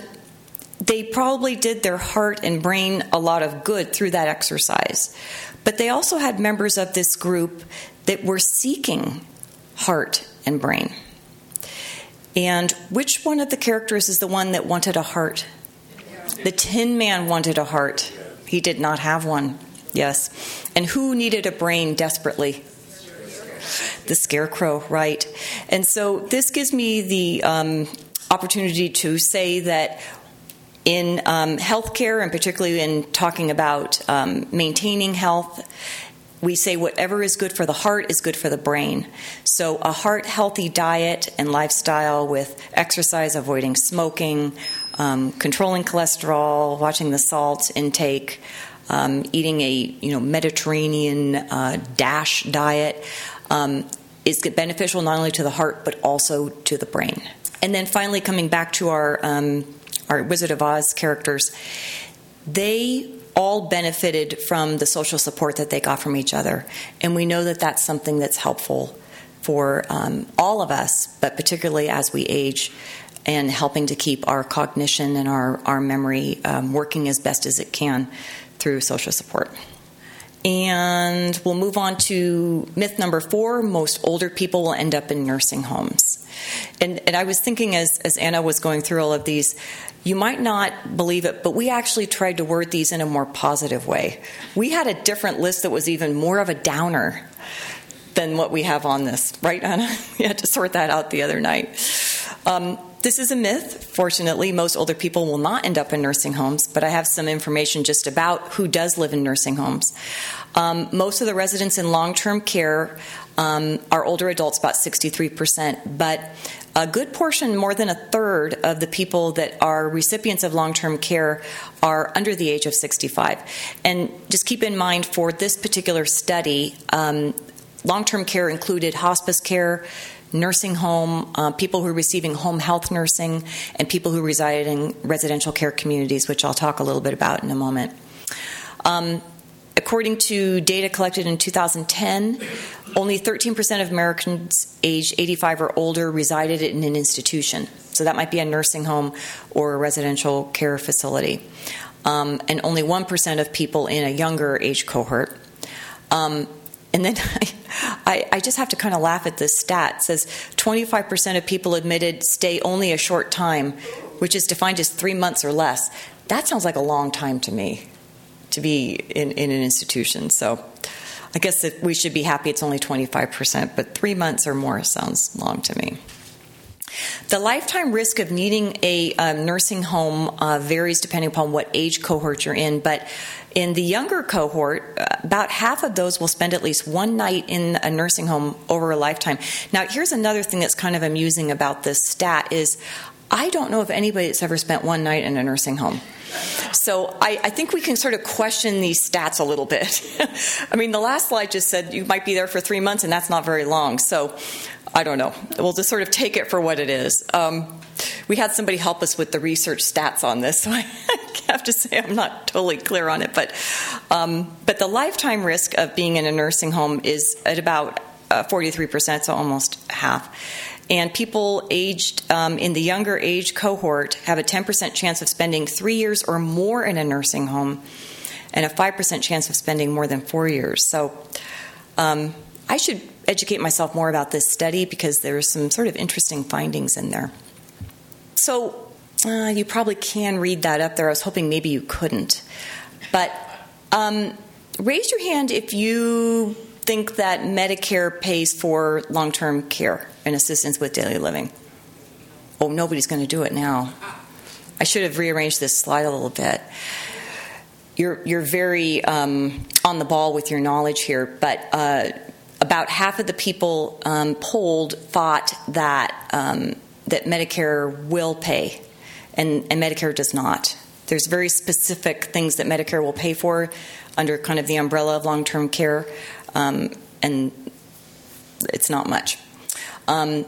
they probably did their heart and brain a lot of good through that exercise. But they also had members of this group that were seeking heart and brain. And which one of the characters is the one that wanted a heart? The Tin Man wanted a heart. He did not have one. Yes. And who needed a brain desperately? The Scarecrow, right. And so this gives me the um, opportunity to say that in um, healthcare, and particularly in talking about um, maintaining health, we say whatever is good for the heart is good for the brain. So, a heart healthy diet and lifestyle with exercise, avoiding smoking, um, controlling cholesterol, watching the salt intake, um, eating a you know Mediterranean uh, DASH diet um, is beneficial not only to the heart but also to the brain. And then finally, coming back to our um, our Wizard of Oz characters, they all benefited from the social support that they got from each other. And we know that that's something that's helpful for um, all of us, but particularly as we age and helping to keep our cognition and our, our memory um, working as best as it can through social support. And we'll move on to myth number four most older people will end up in nursing homes. And, and I was thinking as, as Anna was going through all of these, you might not believe it, but we actually tried to word these in a more positive way. We had a different list that was even more of a downer than what we have on this, right, Anna? We had to sort that out the other night. Um, this is a myth. Fortunately, most older people will not end up in nursing homes, but I have some information just about who does live in nursing homes. Um, most of the residents in long term care um, are older adults, about 63%, but a good portion, more than a third of the people that are recipients of long term care are under the age of 65. And just keep in mind for this particular study, um, long term care included hospice care, nursing home, uh, people who are receiving home health nursing, and people who reside in residential care communities, which I'll talk a little bit about in a moment. Um, according to data collected in 2010, only 13% of Americans aged 85 or older resided in an institution. So that might be a nursing home or a residential care facility. Um, and only 1% of people in a younger age cohort. Um, and then I, I, just have to kind of laugh at this stat. It says 25% of people admitted stay only a short time, which is defined as three months or less. That sounds like a long time to me to be in, in an institution. So I guess that we should be happy it's only 25%, but three months or more sounds long to me. The lifetime risk of needing a um, nursing home uh, varies depending upon what age cohort you're in, but in the younger cohort, uh, about half of those will spend at least one night in a nursing home over a lifetime. Now, here's another thing that's kind of amusing about this stat is I don't know if anybody that's ever spent one night in a nursing home. So I, I, think we can sort of question these stats a little bit. I mean, the last slide just said you might be there for three months, and that's not very long. So I don't know. We'll just sort of take it for what it is. Um, we had somebody help us with the research stats on this, so I have to say I'm not totally clear on it. But um, but the lifetime risk of being in a nursing home is at about uh, 43%, so almost half. And people aged um, in the younger age cohort have a 10% chance of spending three years or more in a nursing home, and a 5% chance of spending more than four years. So um, I should educate myself more about this study because there's some sort of interesting findings in there. So uh, you probably can read that up there. I was hoping maybe you couldn't. But um, raise your hand if you think that Medicare pays for long term care and assistance with daily living. Oh, nobody's going to do it now. I should have rearranged this slide a little bit. You're, you're very um, on the ball with your knowledge here, but uh, about half of the people um, polled thought that um, that Medicare will pay, and, and Medicare does not. There's very specific things that Medicare will pay for under kind of the umbrella of long term care, um, and it's not much. Um,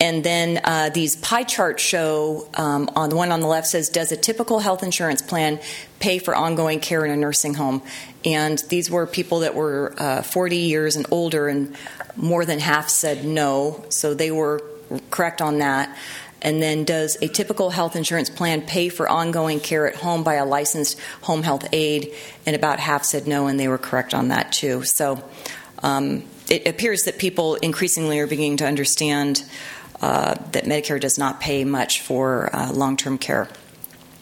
and then uh, these pie charts show um, on the one on the left says, Does a typical health insurance plan pay for ongoing care in a nursing home? And these were people that were uh, 40 years and older, and more than half said no. So they were correct on that. And then, does a typical health insurance plan pay for ongoing care at home by a licensed home health aide? And about half said no, and they were correct on that too. So um, it appears that people increasingly are beginning to understand uh, that Medicare does not pay much for uh, long term care,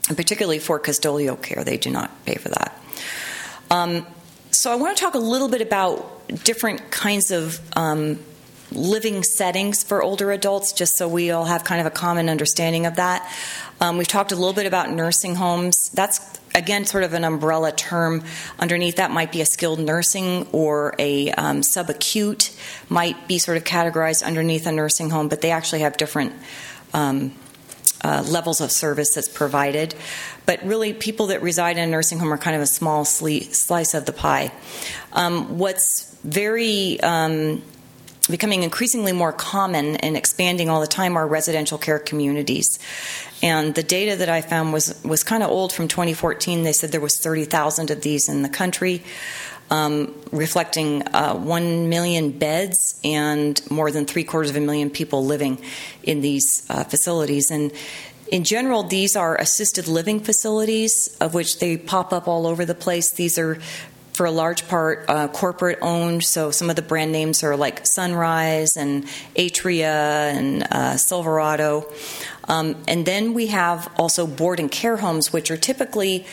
and particularly for custodial care. They do not pay for that. Um, so, I want to talk a little bit about different kinds of um, living settings for older adults, just so we all have kind of a common understanding of that. Um, we've talked a little bit about nursing homes. That's again sort of an umbrella term. Underneath that might be a skilled nursing or a um, subacute might be sort of categorized underneath a nursing home, but they actually have different. Um, uh, levels of service that's provided. But really, people that reside in a nursing home are kind of a small slice of the pie. Um, what's very um, becoming increasingly more common and expanding all the time are residential care communities. And the data that I found was was kind of old from 2014. They said there was 30,000 of these in the country, um, reflecting uh, one million beds and more than three quarters of a million people living in these uh, facilities. And in general, these are assisted living facilities, of which they pop up all over the place. These are for a large part uh, corporate owned. So some of the brand names are like Sunrise and Atria and uh, Silverado. Um, and then we have also board and care homes, which are typically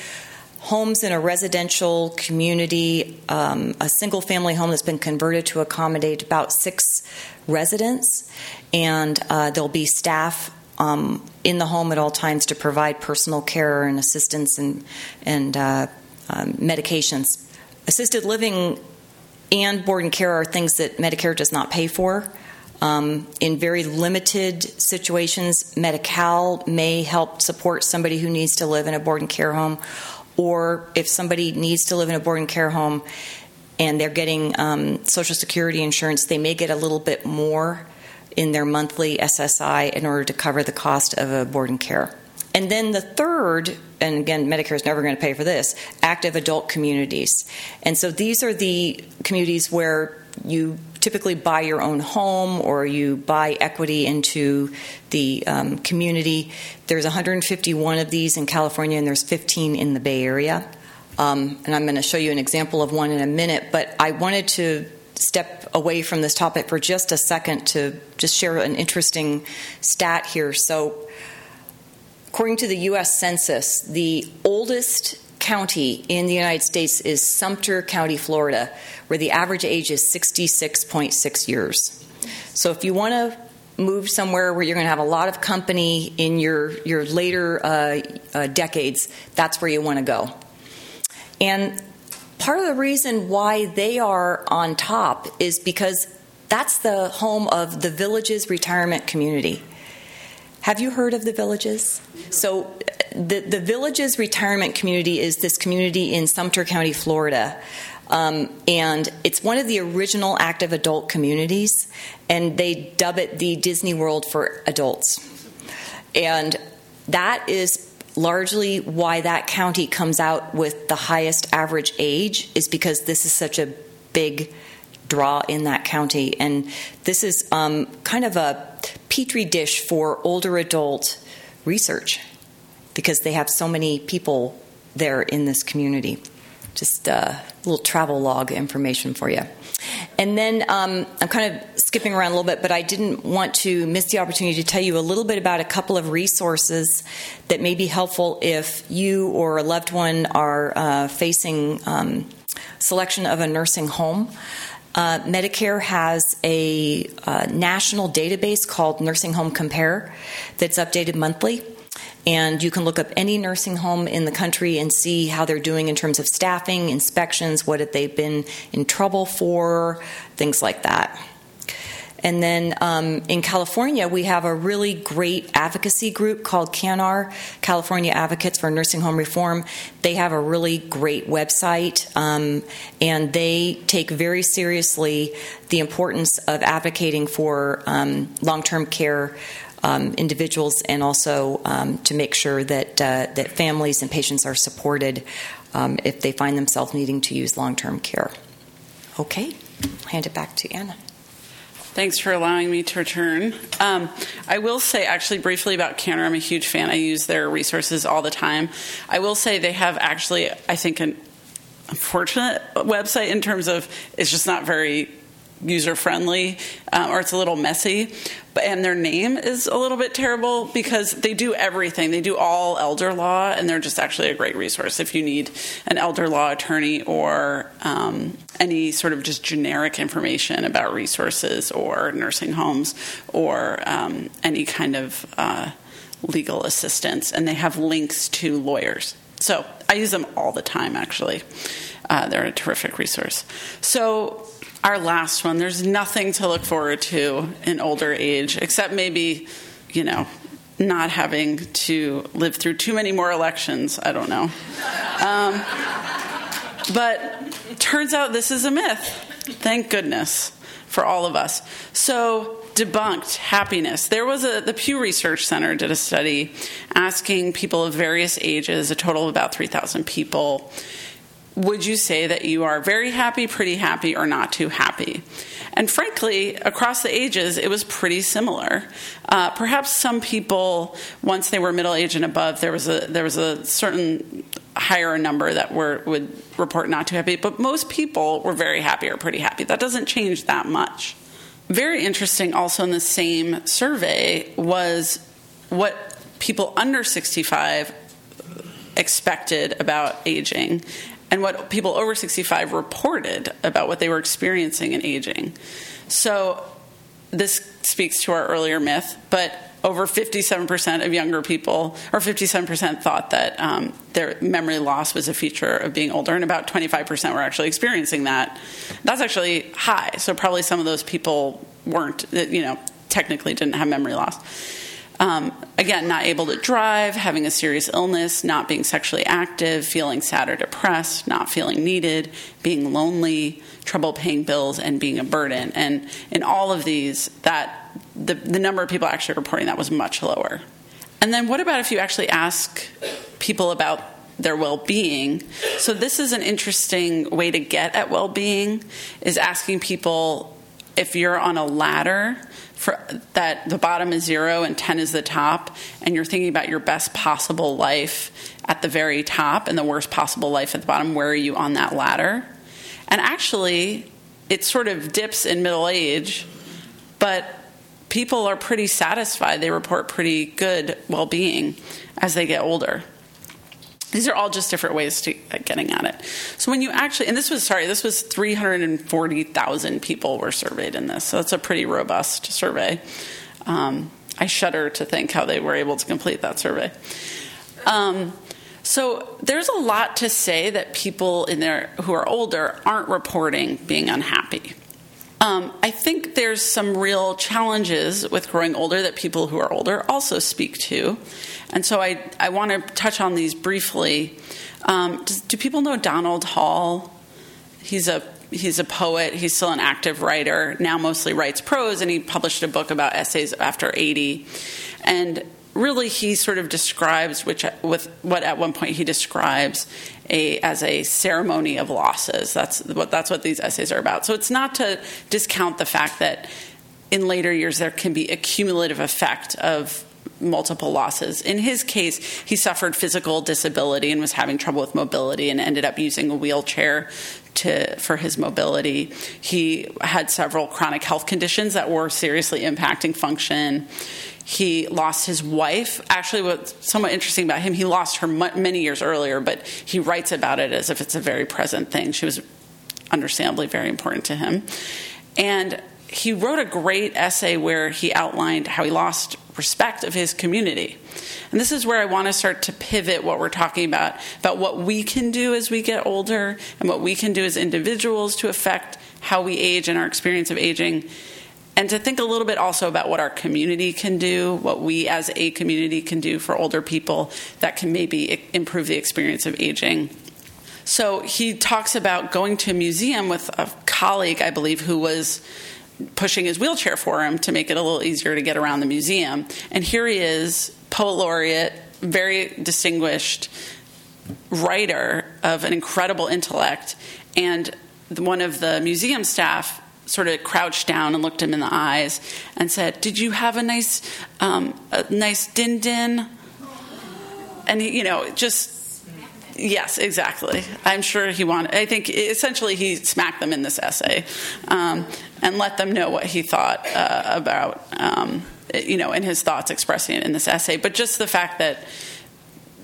homes in a residential community, um, a single family home that's been converted to accommodate about six residents. And uh, there'll be staff um, in the home at all times to provide personal care and assistance and, and uh, um, medications Assisted living and board and care are things that Medicare does not pay for. Um, in very limited situations, Medi Cal may help support somebody who needs to live in a board and care home, or if somebody needs to live in a board and care home and they're getting um, Social Security insurance, they may get a little bit more in their monthly SSI in order to cover the cost of a board and care. And then the third, and again, Medicare is never going to pay for this, active adult communities. And so these are the communities where you typically buy your own home or you buy equity into the um, community. There's 151 of these in California, and there's 15 in the Bay Area. Um, and I'm going to show you an example of one in a minute, but I wanted to step away from this topic for just a second to just share an interesting stat here. So, According to the U.S. Census, the oldest county in the United States is Sumter County, Florida, where the average age is 66.6 years. So if you want to move somewhere where you're going to have a lot of company in your, your later uh, uh, decades, that's where you want to go. And part of the reason why they are on top is because that's the home of the Villages Retirement Community. Have you heard of the Villages? So, the, the Villages Retirement Community is this community in Sumter County, Florida. Um, and it's one of the original active adult communities, and they dub it the Disney World for adults. And that is largely why that county comes out with the highest average age, is because this is such a big draw in that county. And this is um, kind of a petri dish for older adult research because they have so many people there in this community. Just a little travel log information for you. And then um, I'm kind of skipping around a little bit, but I didn't want to miss the opportunity to tell you a little bit about a couple of resources that may be helpful if you or a loved one are uh, facing um, selection of a nursing home. Uh, Medicare has a uh, national database called Nursing Home Compare that's updated monthly. And you can look up any nursing home in the country and see how they're doing in terms of staffing, inspections, what have they been in trouble for, things like that. And then um, in California, we have a really great advocacy group called CANHR, California Advocates for Nursing Home Reform. They have a really great website, um, and they take very seriously the importance of advocating for um, long term care. Um, individuals and also um, to make sure that uh, that families and patients are supported um, if they find themselves needing to use long term care. Okay, hand it back to Anna. Thanks for allowing me to return. Um, I will say, actually, briefly about CANHR. I'm a huge fan. I use their resources all the time. I will say they have actually, I think, an unfortunate website in terms of it's just not very user friendly um, or it's a little messy but and their name is a little bit terrible because they do everything. They do all elder law and they're just actually a great resource if you need an elder law attorney or um, any sort of just generic information about resources or nursing homes or um, any kind of uh, legal assistance. And they have links to lawyers. So i use them all the time actually. Uh, they're a terrific resource. So our last one, there's nothing to look forward to in older age, except maybe, you know, not having to live through too many more elections. I don't know. Um, but turns out this is a myth. Thank goodness for all of us. So, debunked happiness. There was a the Pew Research Center did a study asking people of various ages, a total of about 3,000 people, would you say that you are very happy, pretty happy, or not too happy? And frankly, across the ages, it was pretty similar. Uh, perhaps some people, once they were middle age and above, there was a there was a certain higher number that were would report not too happy. But most people were very happy or pretty happy. That doesn't change that much. Very interesting, also in the same survey, was what people under 65 expected about aging and what people over 65 reported about what they were experiencing in aging. So this speaks to our earlier myth, but over 57% of younger people, or 57% thought that um, their memory loss was a feature of being older, and about 25% were actually experiencing that. That's actually high, so probably some of those people weren't, you know, technically didn't have memory loss. Um, again, not able to drive, having a serious illness, not being sexually active, feeling sad or depressed, not feeling needed, being lonely, trouble paying bills, and being a burden. And in all of these, that the, the number of people actually reporting that was much lower. And then, what about if you actually ask people about their well-being? So this is an interesting way to get at well-being is asking people if you're on a ladder for that the bottom is zero and 10 is the top, and you're thinking about your best possible life at the very top and the worst possible life at the bottom, where are you on that ladder? And actually, it sort of dips in middle age, but people are pretty satisfied. They report pretty good well being as they get older. These are all just different ways to getting at it. So when you actually, and this was sorry, this was 340,000 people were surveyed in this. So that's a pretty robust survey. Um, I shudder to think how they were able to complete that survey. Um, so there's a lot to say that people in there who are older aren't reporting being unhappy. Um, I think there's some real challenges with growing older that people who are older also speak to. And so I, I want to touch on these briefly. Um, does, do people know Donald Hall? he's a he's a poet. He's still an active writer. Now mostly writes prose, and he published a book about essays after 80. And really, he sort of describes which with what at one point he describes a as a ceremony of losses. That's what that's what these essays are about. So it's not to discount the fact that in later years there can be a cumulative effect of multiple losses. In his case, he suffered physical disability and was having trouble with mobility and ended up using a wheelchair to, for his mobility. He had several chronic health conditions that were seriously impacting function. He lost his wife. Actually, what's somewhat interesting about him, he lost her many years earlier, but he writes about it as if it's a very present thing. She was understandably very important to him. And he wrote a great essay where he outlined how he lost respect of his community. And this is where I want to start to pivot what we're talking about about what we can do as we get older and what we can do as individuals to affect how we age and our experience of aging. And to think a little bit also about what our community can do, what we as a community can do for older people that can maybe improve the experience of aging. So he talks about going to a museum with a colleague, I believe, who was pushing his wheelchair for him to make it a little easier to get around the museum. And here he is, poet laureate, very distinguished writer of an incredible intellect. And one of the museum staff sort of crouched down and looked him in the eyes and said, "Did you have a nice, um, a nice din din?" And he, you know, just Yes, exactly. I'm sure he wanted. I think essentially he smacked them in this essay um, and let them know what he thought uh, about, um, you know, in his thoughts expressing it in this essay. But just the fact that,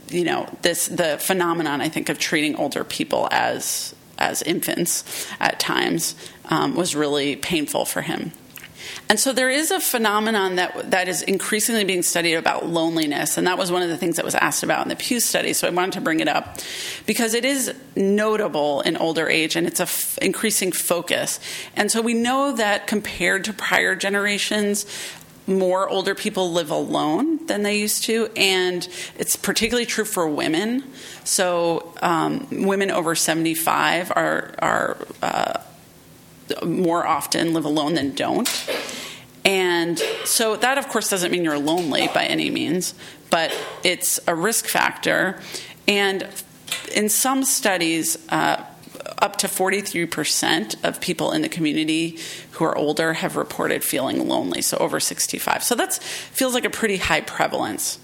you know, this the phenomenon I think of treating older people as as infants at times um, was really painful for him. And so there is a phenomenon that that is increasingly being studied about loneliness, and that was one of the things that was asked about in the Pew study. So I wanted to bring it up because it is notable in older age, and it's a f- increasing focus. And so we know that compared to prior generations, more older people live alone than they used to, and it's particularly true for women. So, um, women over 75 are, are uh, more often live alone than don't. And so that, of course, doesn't mean you're lonely by any means, but it's a risk factor. And in some studies, uh, up to 43% of people in the community who are older have reported feeling lonely, so over 65. So that feels like a pretty high prevalence.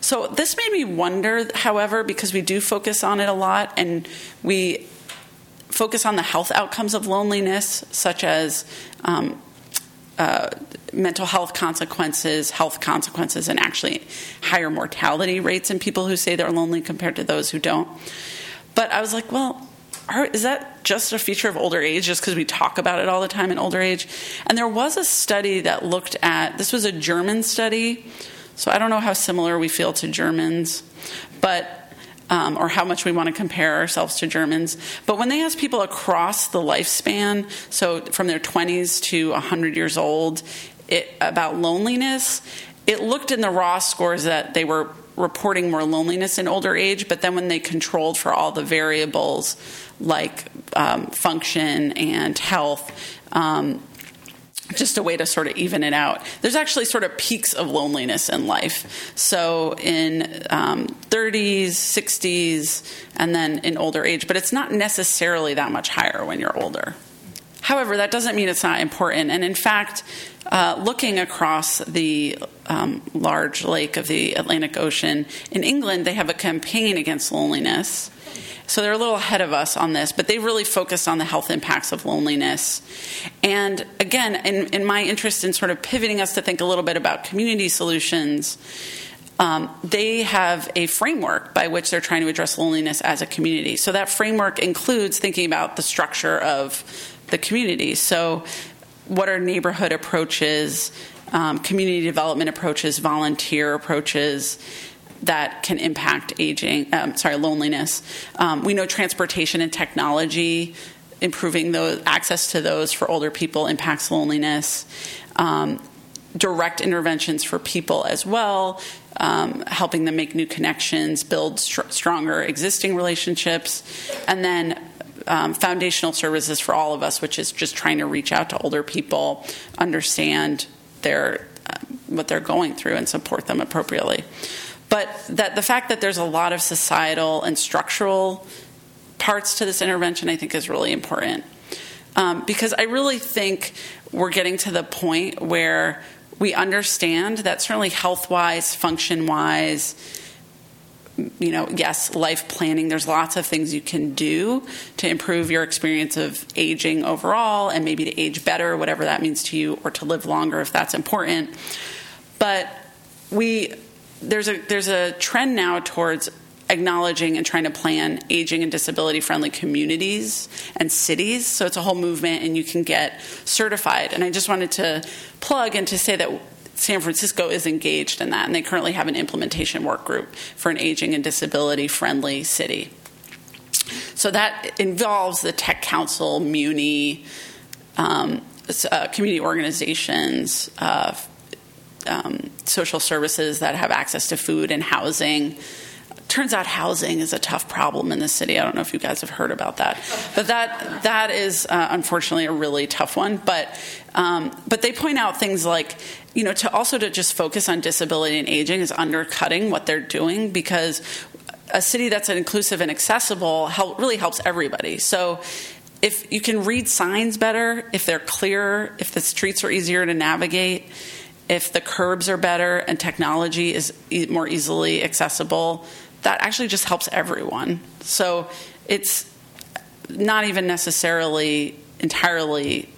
So this made me wonder, however, because we do focus on it a lot and we focus on the health outcomes of loneliness, such as um, uh, mental health consequences, health consequences, and actually higher mortality rates in people who say they're lonely compared to those who don't. But I was like, well, are, is that just a feature of older age just because we talk about it all the time in older age? And there was a study that looked at this was a German study. So I don't know how similar we feel to Germans, but um, or how much we want to compare ourselves to Germans. But when they ask people across the lifespan, so from their 20s to 100 years old, it, about loneliness, it looked in the raw scores that they were reporting more loneliness in older age, but then when they controlled for all the variables like um, function and health, um, just a way to sort of even it out. There's actually sort of peaks of loneliness in life. So in um, 30s, 60s, and then in older age, but it's not necessarily that much higher when you're older. However, that doesn't mean it's not important. And in fact, uh, looking across the um, large lake of the Atlantic Ocean in England, they have a campaign against loneliness. So they're a little ahead of us on this, but they really focused on the health impacts of loneliness. And again, in, in my interest in sort of pivoting us to think a little bit about community solutions, um, they have a framework by which they're trying to address loneliness as a community. So that framework includes thinking about the structure of the community. So, what are neighborhood approaches, um, community development approaches, volunteer approaches? that can impact aging, um, sorry, loneliness. Um, we know transportation and technology, improving the access to those for older people impacts loneliness. Um, direct interventions for people as well, um, helping them make new connections, build str- stronger existing relationships, and then um, foundational services for all of us, which is just trying to reach out to older people, understand their uh, what they're going through, and support them appropriately. But that the fact that there's a lot of societal and structural parts to this intervention, I think, is really important. Um, because I really think we're getting to the point where we understand that certainly health wise, function wise, you know, yes, life planning, there's lots of things you can do to improve your experience of aging overall and maybe to age better, whatever that means to you, or to live longer if that's important. But we there's a there's a trend now towards acknowledging and trying to plan aging and disability friendly communities and cities. So it's a whole movement, and you can get certified. And I just wanted to plug and to say that San Francisco is engaged in that, and they currently have an implementation work group for an aging and disability friendly city. So that involves the Tech Council, Muni, um, uh, community organizations, uh, um, social services that have access to food and housing. Turns out housing is a tough problem in the city. I don't know if you guys have heard about that, but that that is uh, unfortunately a really tough one. But um, but they point out things like you know to also to just focus on disability and aging is undercutting what they're doing because a city that's inclusive and accessible help, really helps everybody. So if you can read signs better, if they're clearer, if the streets are easier to navigate if the curbs are better and technology is more easily accessible, that actually just helps everyone. So it's not even necessarily entirely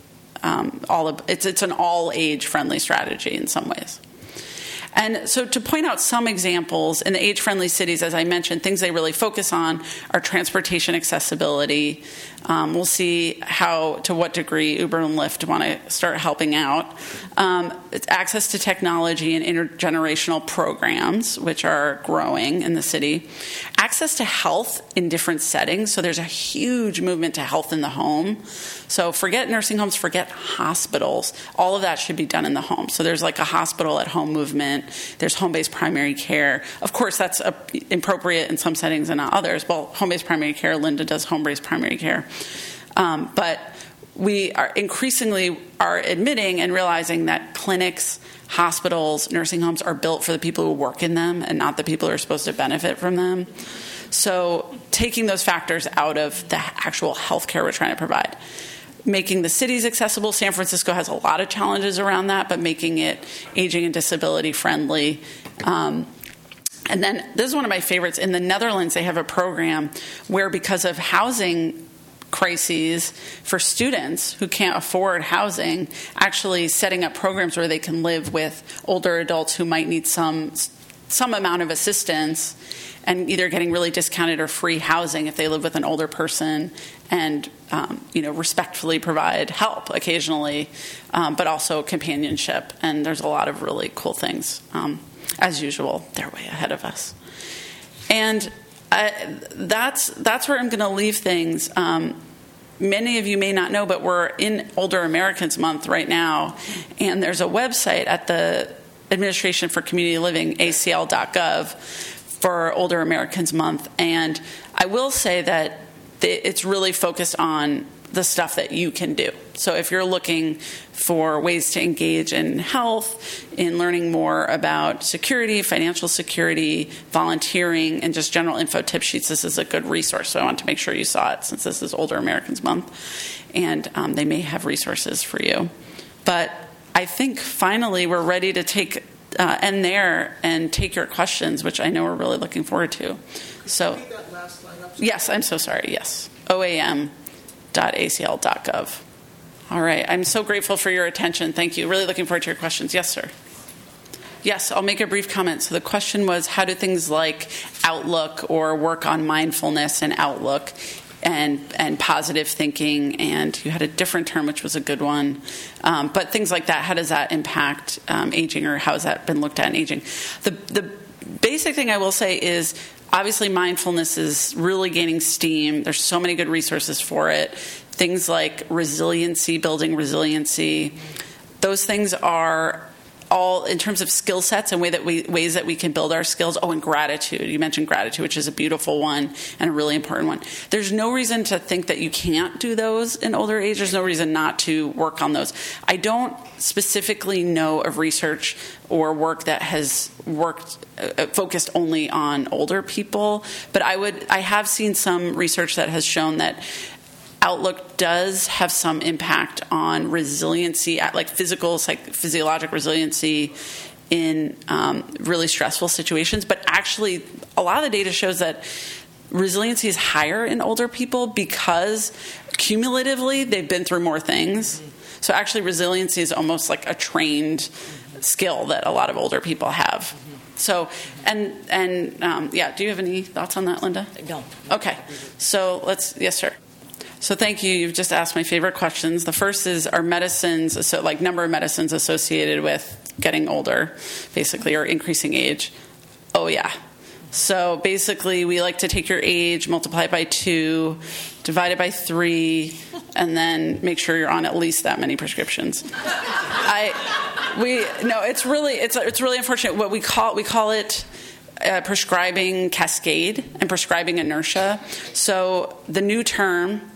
um, all of, it's it's an all age friendly strategy in some ways. And so, to point out some examples in the age friendly cities, as I mentioned, things they really focus on are transportation accessibility. Um, we'll see how, to what degree Uber and Lyft want to start helping out. Um, it's access to technology and intergenerational programs, which are growing in the city. Access to health in different settings. So, there's a huge movement to health in the home. So, forget nursing homes, forget hospitals. All of that should be done in the home. So, there's like a hospital at home movement there's home based primary care. Of course, that's appropriate in some settings and not others. Well, home based primary care, Linda does home based primary care. Um, but we are increasingly are admitting and realizing that clinics, hospitals, nursing homes are built for the people who work in them and not the people who are supposed to benefit from them. So, taking those factors out of the actual healthcare we're trying to provide making the cities accessible. San Francisco has a lot of challenges around that, but making it aging and disability friendly. Um, and then this is one of my favorites. In the Netherlands, they have a program where, because of housing crises for students who can't afford housing, actually setting up programs where they can live with older adults who might need some some amount of assistance and either getting really discounted or free housing if they live with an older person and um, you know respectfully provide help occasionally, um, but also companionship. And there's a lot of really cool things. Um, as usual, they're way ahead of us. And I, that's that's where I'm going to leave things. Um, many of you may not know, but we're in Older Americans Month right now, and there's a website at the Administration for Community Living, ACL.gov, for Older Americans Month. And I will say that it's really focused on the stuff that you can do. So if you're looking for ways to engage in health, in learning more about security, financial security, volunteering, and just general info tip sheets, this is a good resource. So I want to make sure you saw it since this is Older Americans Month, and um, they may have resources for you. But I think finally we're ready to take uh, end there and take your questions, which I know we're really looking forward to. So. Yes, I'm so sorry. Yes. oam.acl.gov. All right. I'm so grateful for your attention. Thank you. Really looking forward to your questions. Yes, sir. Yes, I'll make a brief comment. So the question was how do things like Outlook or work on mindfulness and Outlook and and positive thinking and you had a different term which was a good one um, but things like that how does that impact um, aging or how has that been looked at in aging the the basic thing I will say is obviously mindfulness is really gaining steam. There's so many good resources for it. Things like resiliency, building resiliency, those things are all in terms of skill sets and way that we, ways that we can build our skills. Oh, and gratitude. You mentioned gratitude, which is a beautiful one and a really important one. There's no reason to think that you can't do those in older age. There's no reason not to work on those. I don't specifically know of research or work that has worked uh, focused only on older people, but I would I have seen some research that has shown that outlook does have some impact on resiliency, like physical, psych, physiologic resiliency in um, really stressful situations. But actually, a lot of the data shows that resiliency is higher in older people because cumulatively they've been through more things. So actually, resiliency is almost like a trained skill that a lot of older people have. So, and and um, yeah, do you have any thoughts on that, Linda? No. Okay. So let's. Yes, sir. So thank you. You've just asked my favorite questions. The first is are medicines, so like number of medicines associated with getting older, basically, or increasing age? Oh yeah. So basically, we like to take your age, multiply it by two, divide it by three, and then make sure you're on at least that many prescriptions. I, we no, it's really it's it's really unfortunate. What we call we call it uh, prescribing cascade and prescribing inertia. So the new term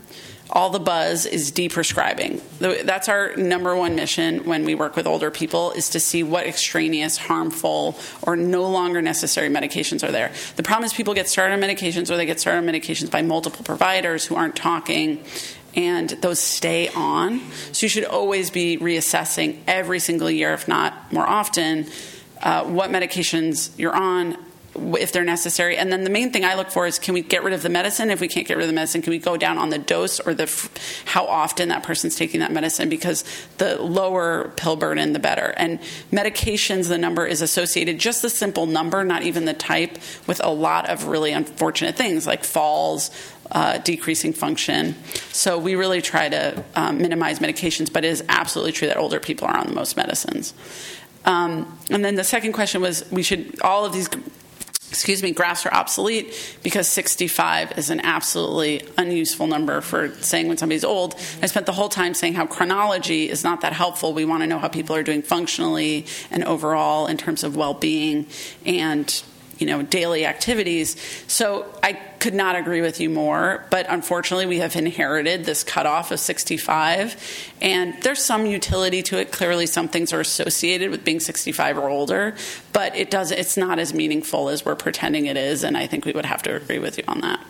all the buzz is deprescribing. That's our number one mission when we work with older people is to see what extraneous, harmful, or no longer necessary medications are there. The problem is people get started on medications or they get started on medications by multiple providers who aren't talking and those stay on. So you should always be reassessing every single year, if not more often, uh, what medications you're on, if they're necessary. And then the main thing I look for is can we get rid of the medicine? If we can't get rid of the medicine, can we go down on the dose or the how often that person's taking that medicine? Because the lower pill burden, the better. And medications, the number is associated just the simple number, not even the type, with a lot of really unfortunate things like falls. Uh, decreasing function. So we really try to um, minimize medications, but it is absolutely true that older people are on the most medicines. Um, and then the second question was we should all of these excuse me, graphs are obsolete because 65 is an absolutely unuseful number for saying when somebody's old. I spent the whole time saying how chronology is not that helpful. We want to know how people are doing functionally and overall in terms of well being and you know daily activities. So I could not agree with you more. But unfortunately, we have inherited this cutoff of 65, and there's some utility to it. Clearly, some things are associated with being 65 or older, but it does. It's not as meaningful as we're pretending it is, and I think we would have to agree with you on that.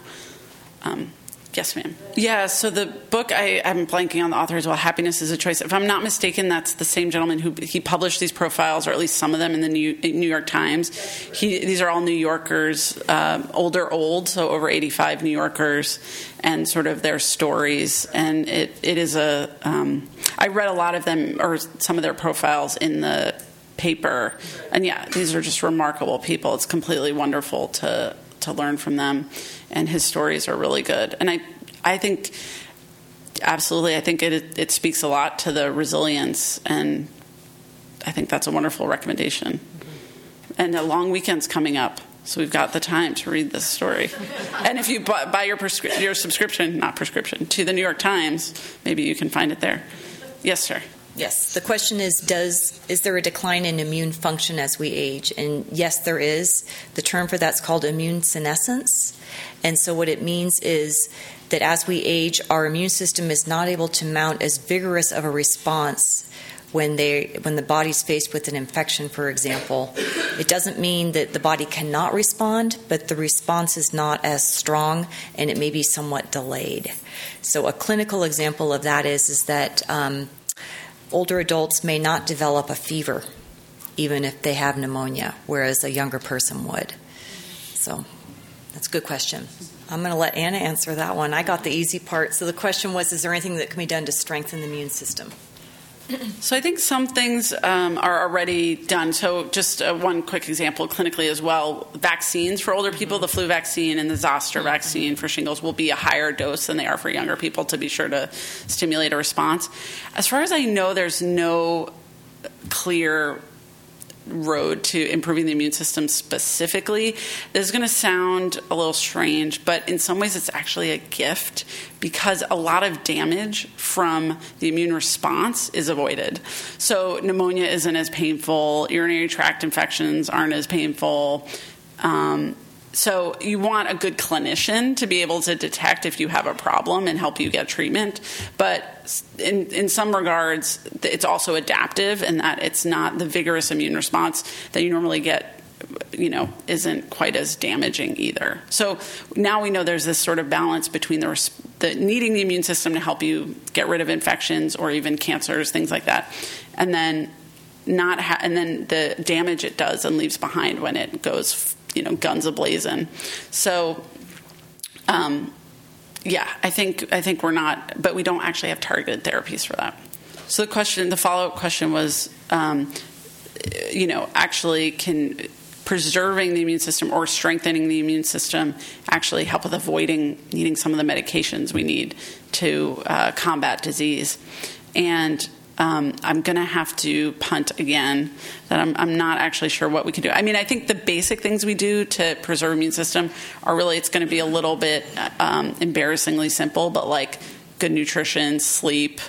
Um, Yes, ma'am. Yeah, so the book, I, am blanking on the author as well, Happiness is a Choice. If I'm not mistaken, that's the same gentleman who he published these profiles, or at least some of them, in the New, New York Times. He, these are all New Yorkers, uh, older, old, so over 85 New Yorkers, and sort of their stories. And it, it is a. Um, I read a lot of them, or some of their profiles in the paper. And yeah, these are just remarkable people. It's completely wonderful to, to learn from them and his stories are really good. And I, I think absolutely, I think it it speaks a lot to the resilience, and I think that's a wonderful recommendation. And a long weekend's coming up. So we've got the time to read this story. and if you buy, buy your, prescri- your subscription, not prescription, to the New York Times, maybe you can find it there. Yes, sir. Yes. The question is does is there a decline in immune function as we age? And yes, there is. The term for that's called immune senescence. And so what it means is that as we age, our immune system is not able to mount as vigorous of a response when they when the body's faced with an infection for example it doesn't mean that the body cannot respond but the response is not as strong and it may be somewhat delayed so a clinical example of that is is that um, older adults may not develop a fever even if they have pneumonia, whereas a younger person would. So that's a good question. I'm going to let Anna answer that one. I got the easy part. So the question was Is there anything that can be done to strengthen the immune system? So I think some things um, are already done. So just uh, one quick example clinically as well: vaccines for older people, the flu vaccine and the zoster vaccine for shingles will be a higher dose than they are for younger people to be sure to stimulate a response. As far as I know, there's no clear road to improving the immune system specifically. This is going to sound a little strange, but in some ways it's actually a gift because a lot of damage from the immune response is avoided. So pneumonia isn't as painful, urinary tract infections aren't as painful. Um, so you want a good clinician to be able to detect if you have a problem and help you get treatment. But in in some regards, it's also adaptive in that it's not the vigorous immune response that you normally get you know isn't quite as damaging either so now we know there's this sort of balance between the, the needing the immune system to help you get rid of infections or even cancers things like that and then not ha- and then the damage it does and leaves behind when it goes you know guns ablazing. So, um, yeah, I think I think we're not, but we don't actually have targeted therapies for that. So the question, the follow up question was, um, you know, actually can preserving the immune system or strengthening the immune system actually help with avoiding needing some of the medications we need to uh, combat disease. And um, I'm going to have to punt again. That I'm, I'm, not actually sure what we can do. I mean, I think the basic things we do to preserve immune system are really it's going to be a little bit um, embarrassingly simple, but like good nutrition, sleep,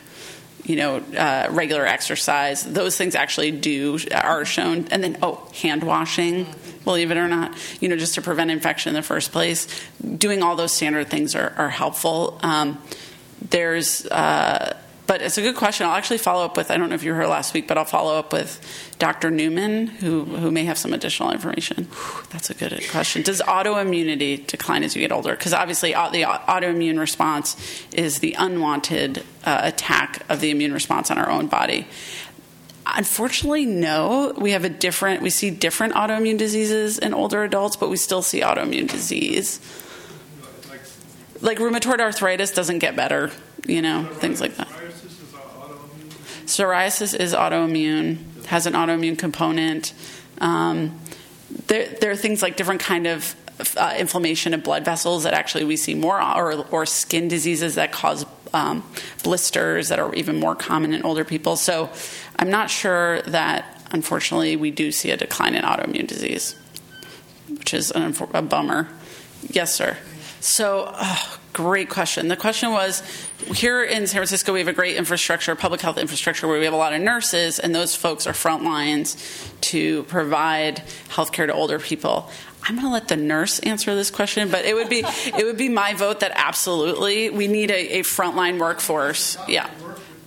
you know, uh, regular exercise. Those things actually do are shown, and then oh, hand washing. Believe it or not, you know, just to prevent infection in the first place. Doing all those standard things are, are helpful. Um, there's uh, but it's a good question. I'll actually follow up with, I don't know if you heard last week, but I'll follow up with Dr. Newman, who, who may have some additional information. That's a good question. Does autoimmunity decline as you get older? Because obviously, the autoimmune response is the unwanted uh, attack of the immune response on our own body. Unfortunately, no. We have a different, we see different autoimmune diseases in older adults, but we still see autoimmune disease. Like rheumatoid arthritis doesn't get better, you know, things like that. Psoriasis is autoimmune, has an autoimmune component. Um, there, there, are things like different kind of uh, inflammation of blood vessels that actually we see more, or, or skin diseases that cause um, blisters that are even more common in older people. So I'm not sure that, unfortunately, we do see a decline in autoimmune disease, which is an, a bummer. Yes, sir. So, oh, great question. The question was here in San Francisco, we have a great infrastructure, public health infrastructure, where we have a lot of nurses, and those folks are front lines to provide healthcare to older people. I'm going to let the nurse answer this question, but it would be it would be my vote that absolutely we need a, a frontline workforce. Yeah,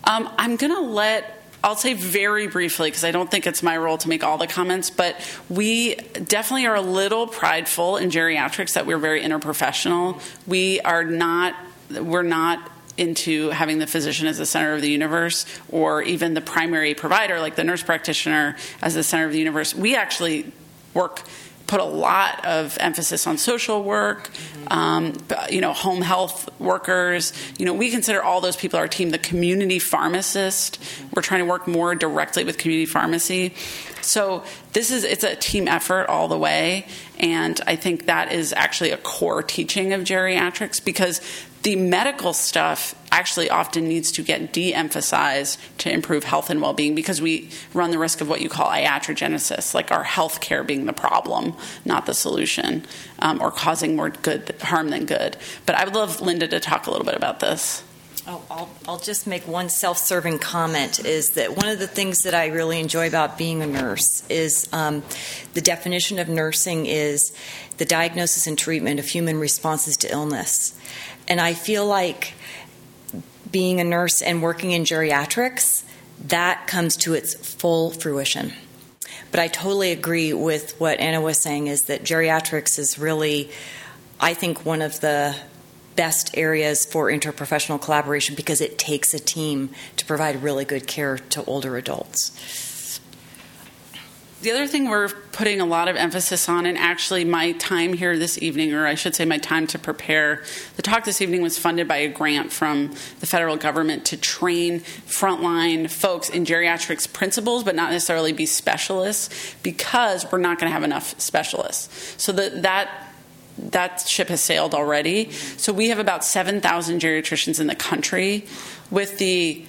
um, I'm going to let I'll say very briefly because I don't think it's my role to make all the comments, but we definitely are a little prideful in geriatrics that we're very interprofessional. We are not, we're not into having the physician as the center of the universe or even the primary provider, like the nurse practitioner, as the center of the universe. We actually work put a lot of emphasis on social work, um, you know, home health workers. You know, we consider all those people our team. The community pharmacist, we're trying to work more directly with community pharmacy. So this is it's a team effort all the way, and I think that is actually a core teaching of geriatrics because the medical stuff actually often needs to get de emphasized to improve health and well being because we run the risk of what you call iatrogenesis, like our health care being the problem, not the solution, um, or causing more good harm than good. But I would love Linda to talk a little bit about this. Oh, I'll, I'll just make one self serving comment is that one of the things that I really enjoy about being a nurse is um, the definition of nursing is the diagnosis and treatment of human responses to illness. And I feel like being a nurse and working in geriatrics, that comes to its full fruition. But I totally agree with what Anna was saying is that geriatrics is really, I think, one of the best areas for interprofessional collaboration because it takes a team to provide really good care to older adults the other thing we're putting a lot of emphasis on, and actually my time here this evening, or I should say my time to prepare the talk this evening, was funded by a grant from the federal government to train frontline folks in geriatrics principles, but not necessarily be specialists, because we're not going to have enough specialists. So that that that ship has sailed already. So we have about 7,000 geriatricians in the country with the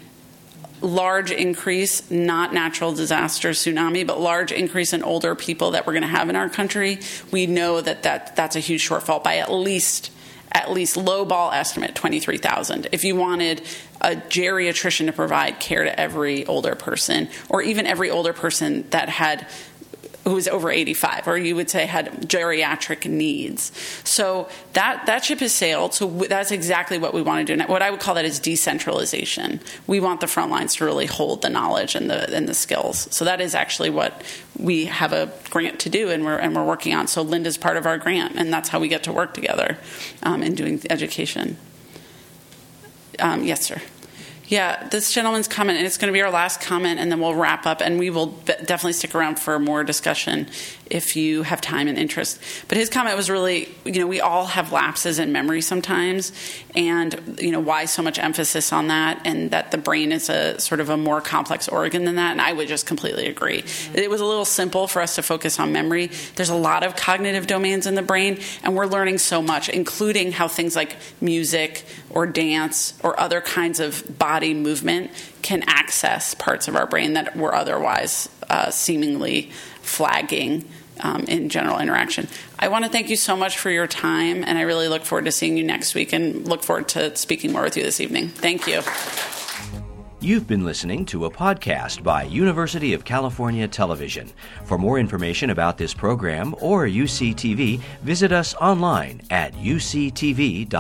large increase, not natural disaster, tsunami, but large increase in older people that we're going to have in our country, we know that, that that's a huge shortfall by at least at least low ball estimate 23,000. If you wanted a geriatrician to provide care to every older person or even every older person that had who was over 85 or you would say had geriatric needs. So that that ship has sailed so that's exactly what we want to do. And what i would call that is decentralization. We want the front lines to really hold the knowledge and the and the skills. So that is actually what we have a grant to do and we're and we're working on. So linda's part of our grant and that's how we get to work together um, in doing education. Um, yes sir yeah, this gentleman's comment, and it's going to be our last comment, and then we'll wrap up, and we will definitely stick around for more discussion if you have time and interest. But his comment was really, you know, we all have lapses in memory sometimes, and you know why so much emphasis on that, and that the brain is a sort of a more complex organ than that. And I would just completely agree. Mm-hmm. It was a little simple for us to focus on memory. There's a lot of cognitive domains in the brain, and we're learning so much, including how things like music or dance or other kinds of body movement can access parts of our brain that were otherwise uh, seemingly flagging um, in general interaction. I want to thank you so much for your time, and I really look forward to seeing you next week and look forward to speaking more with you this evening. Thank you. You've been listening to a podcast by University of California Television. For more information about this program or UCTV, visit us online at uctv.tv.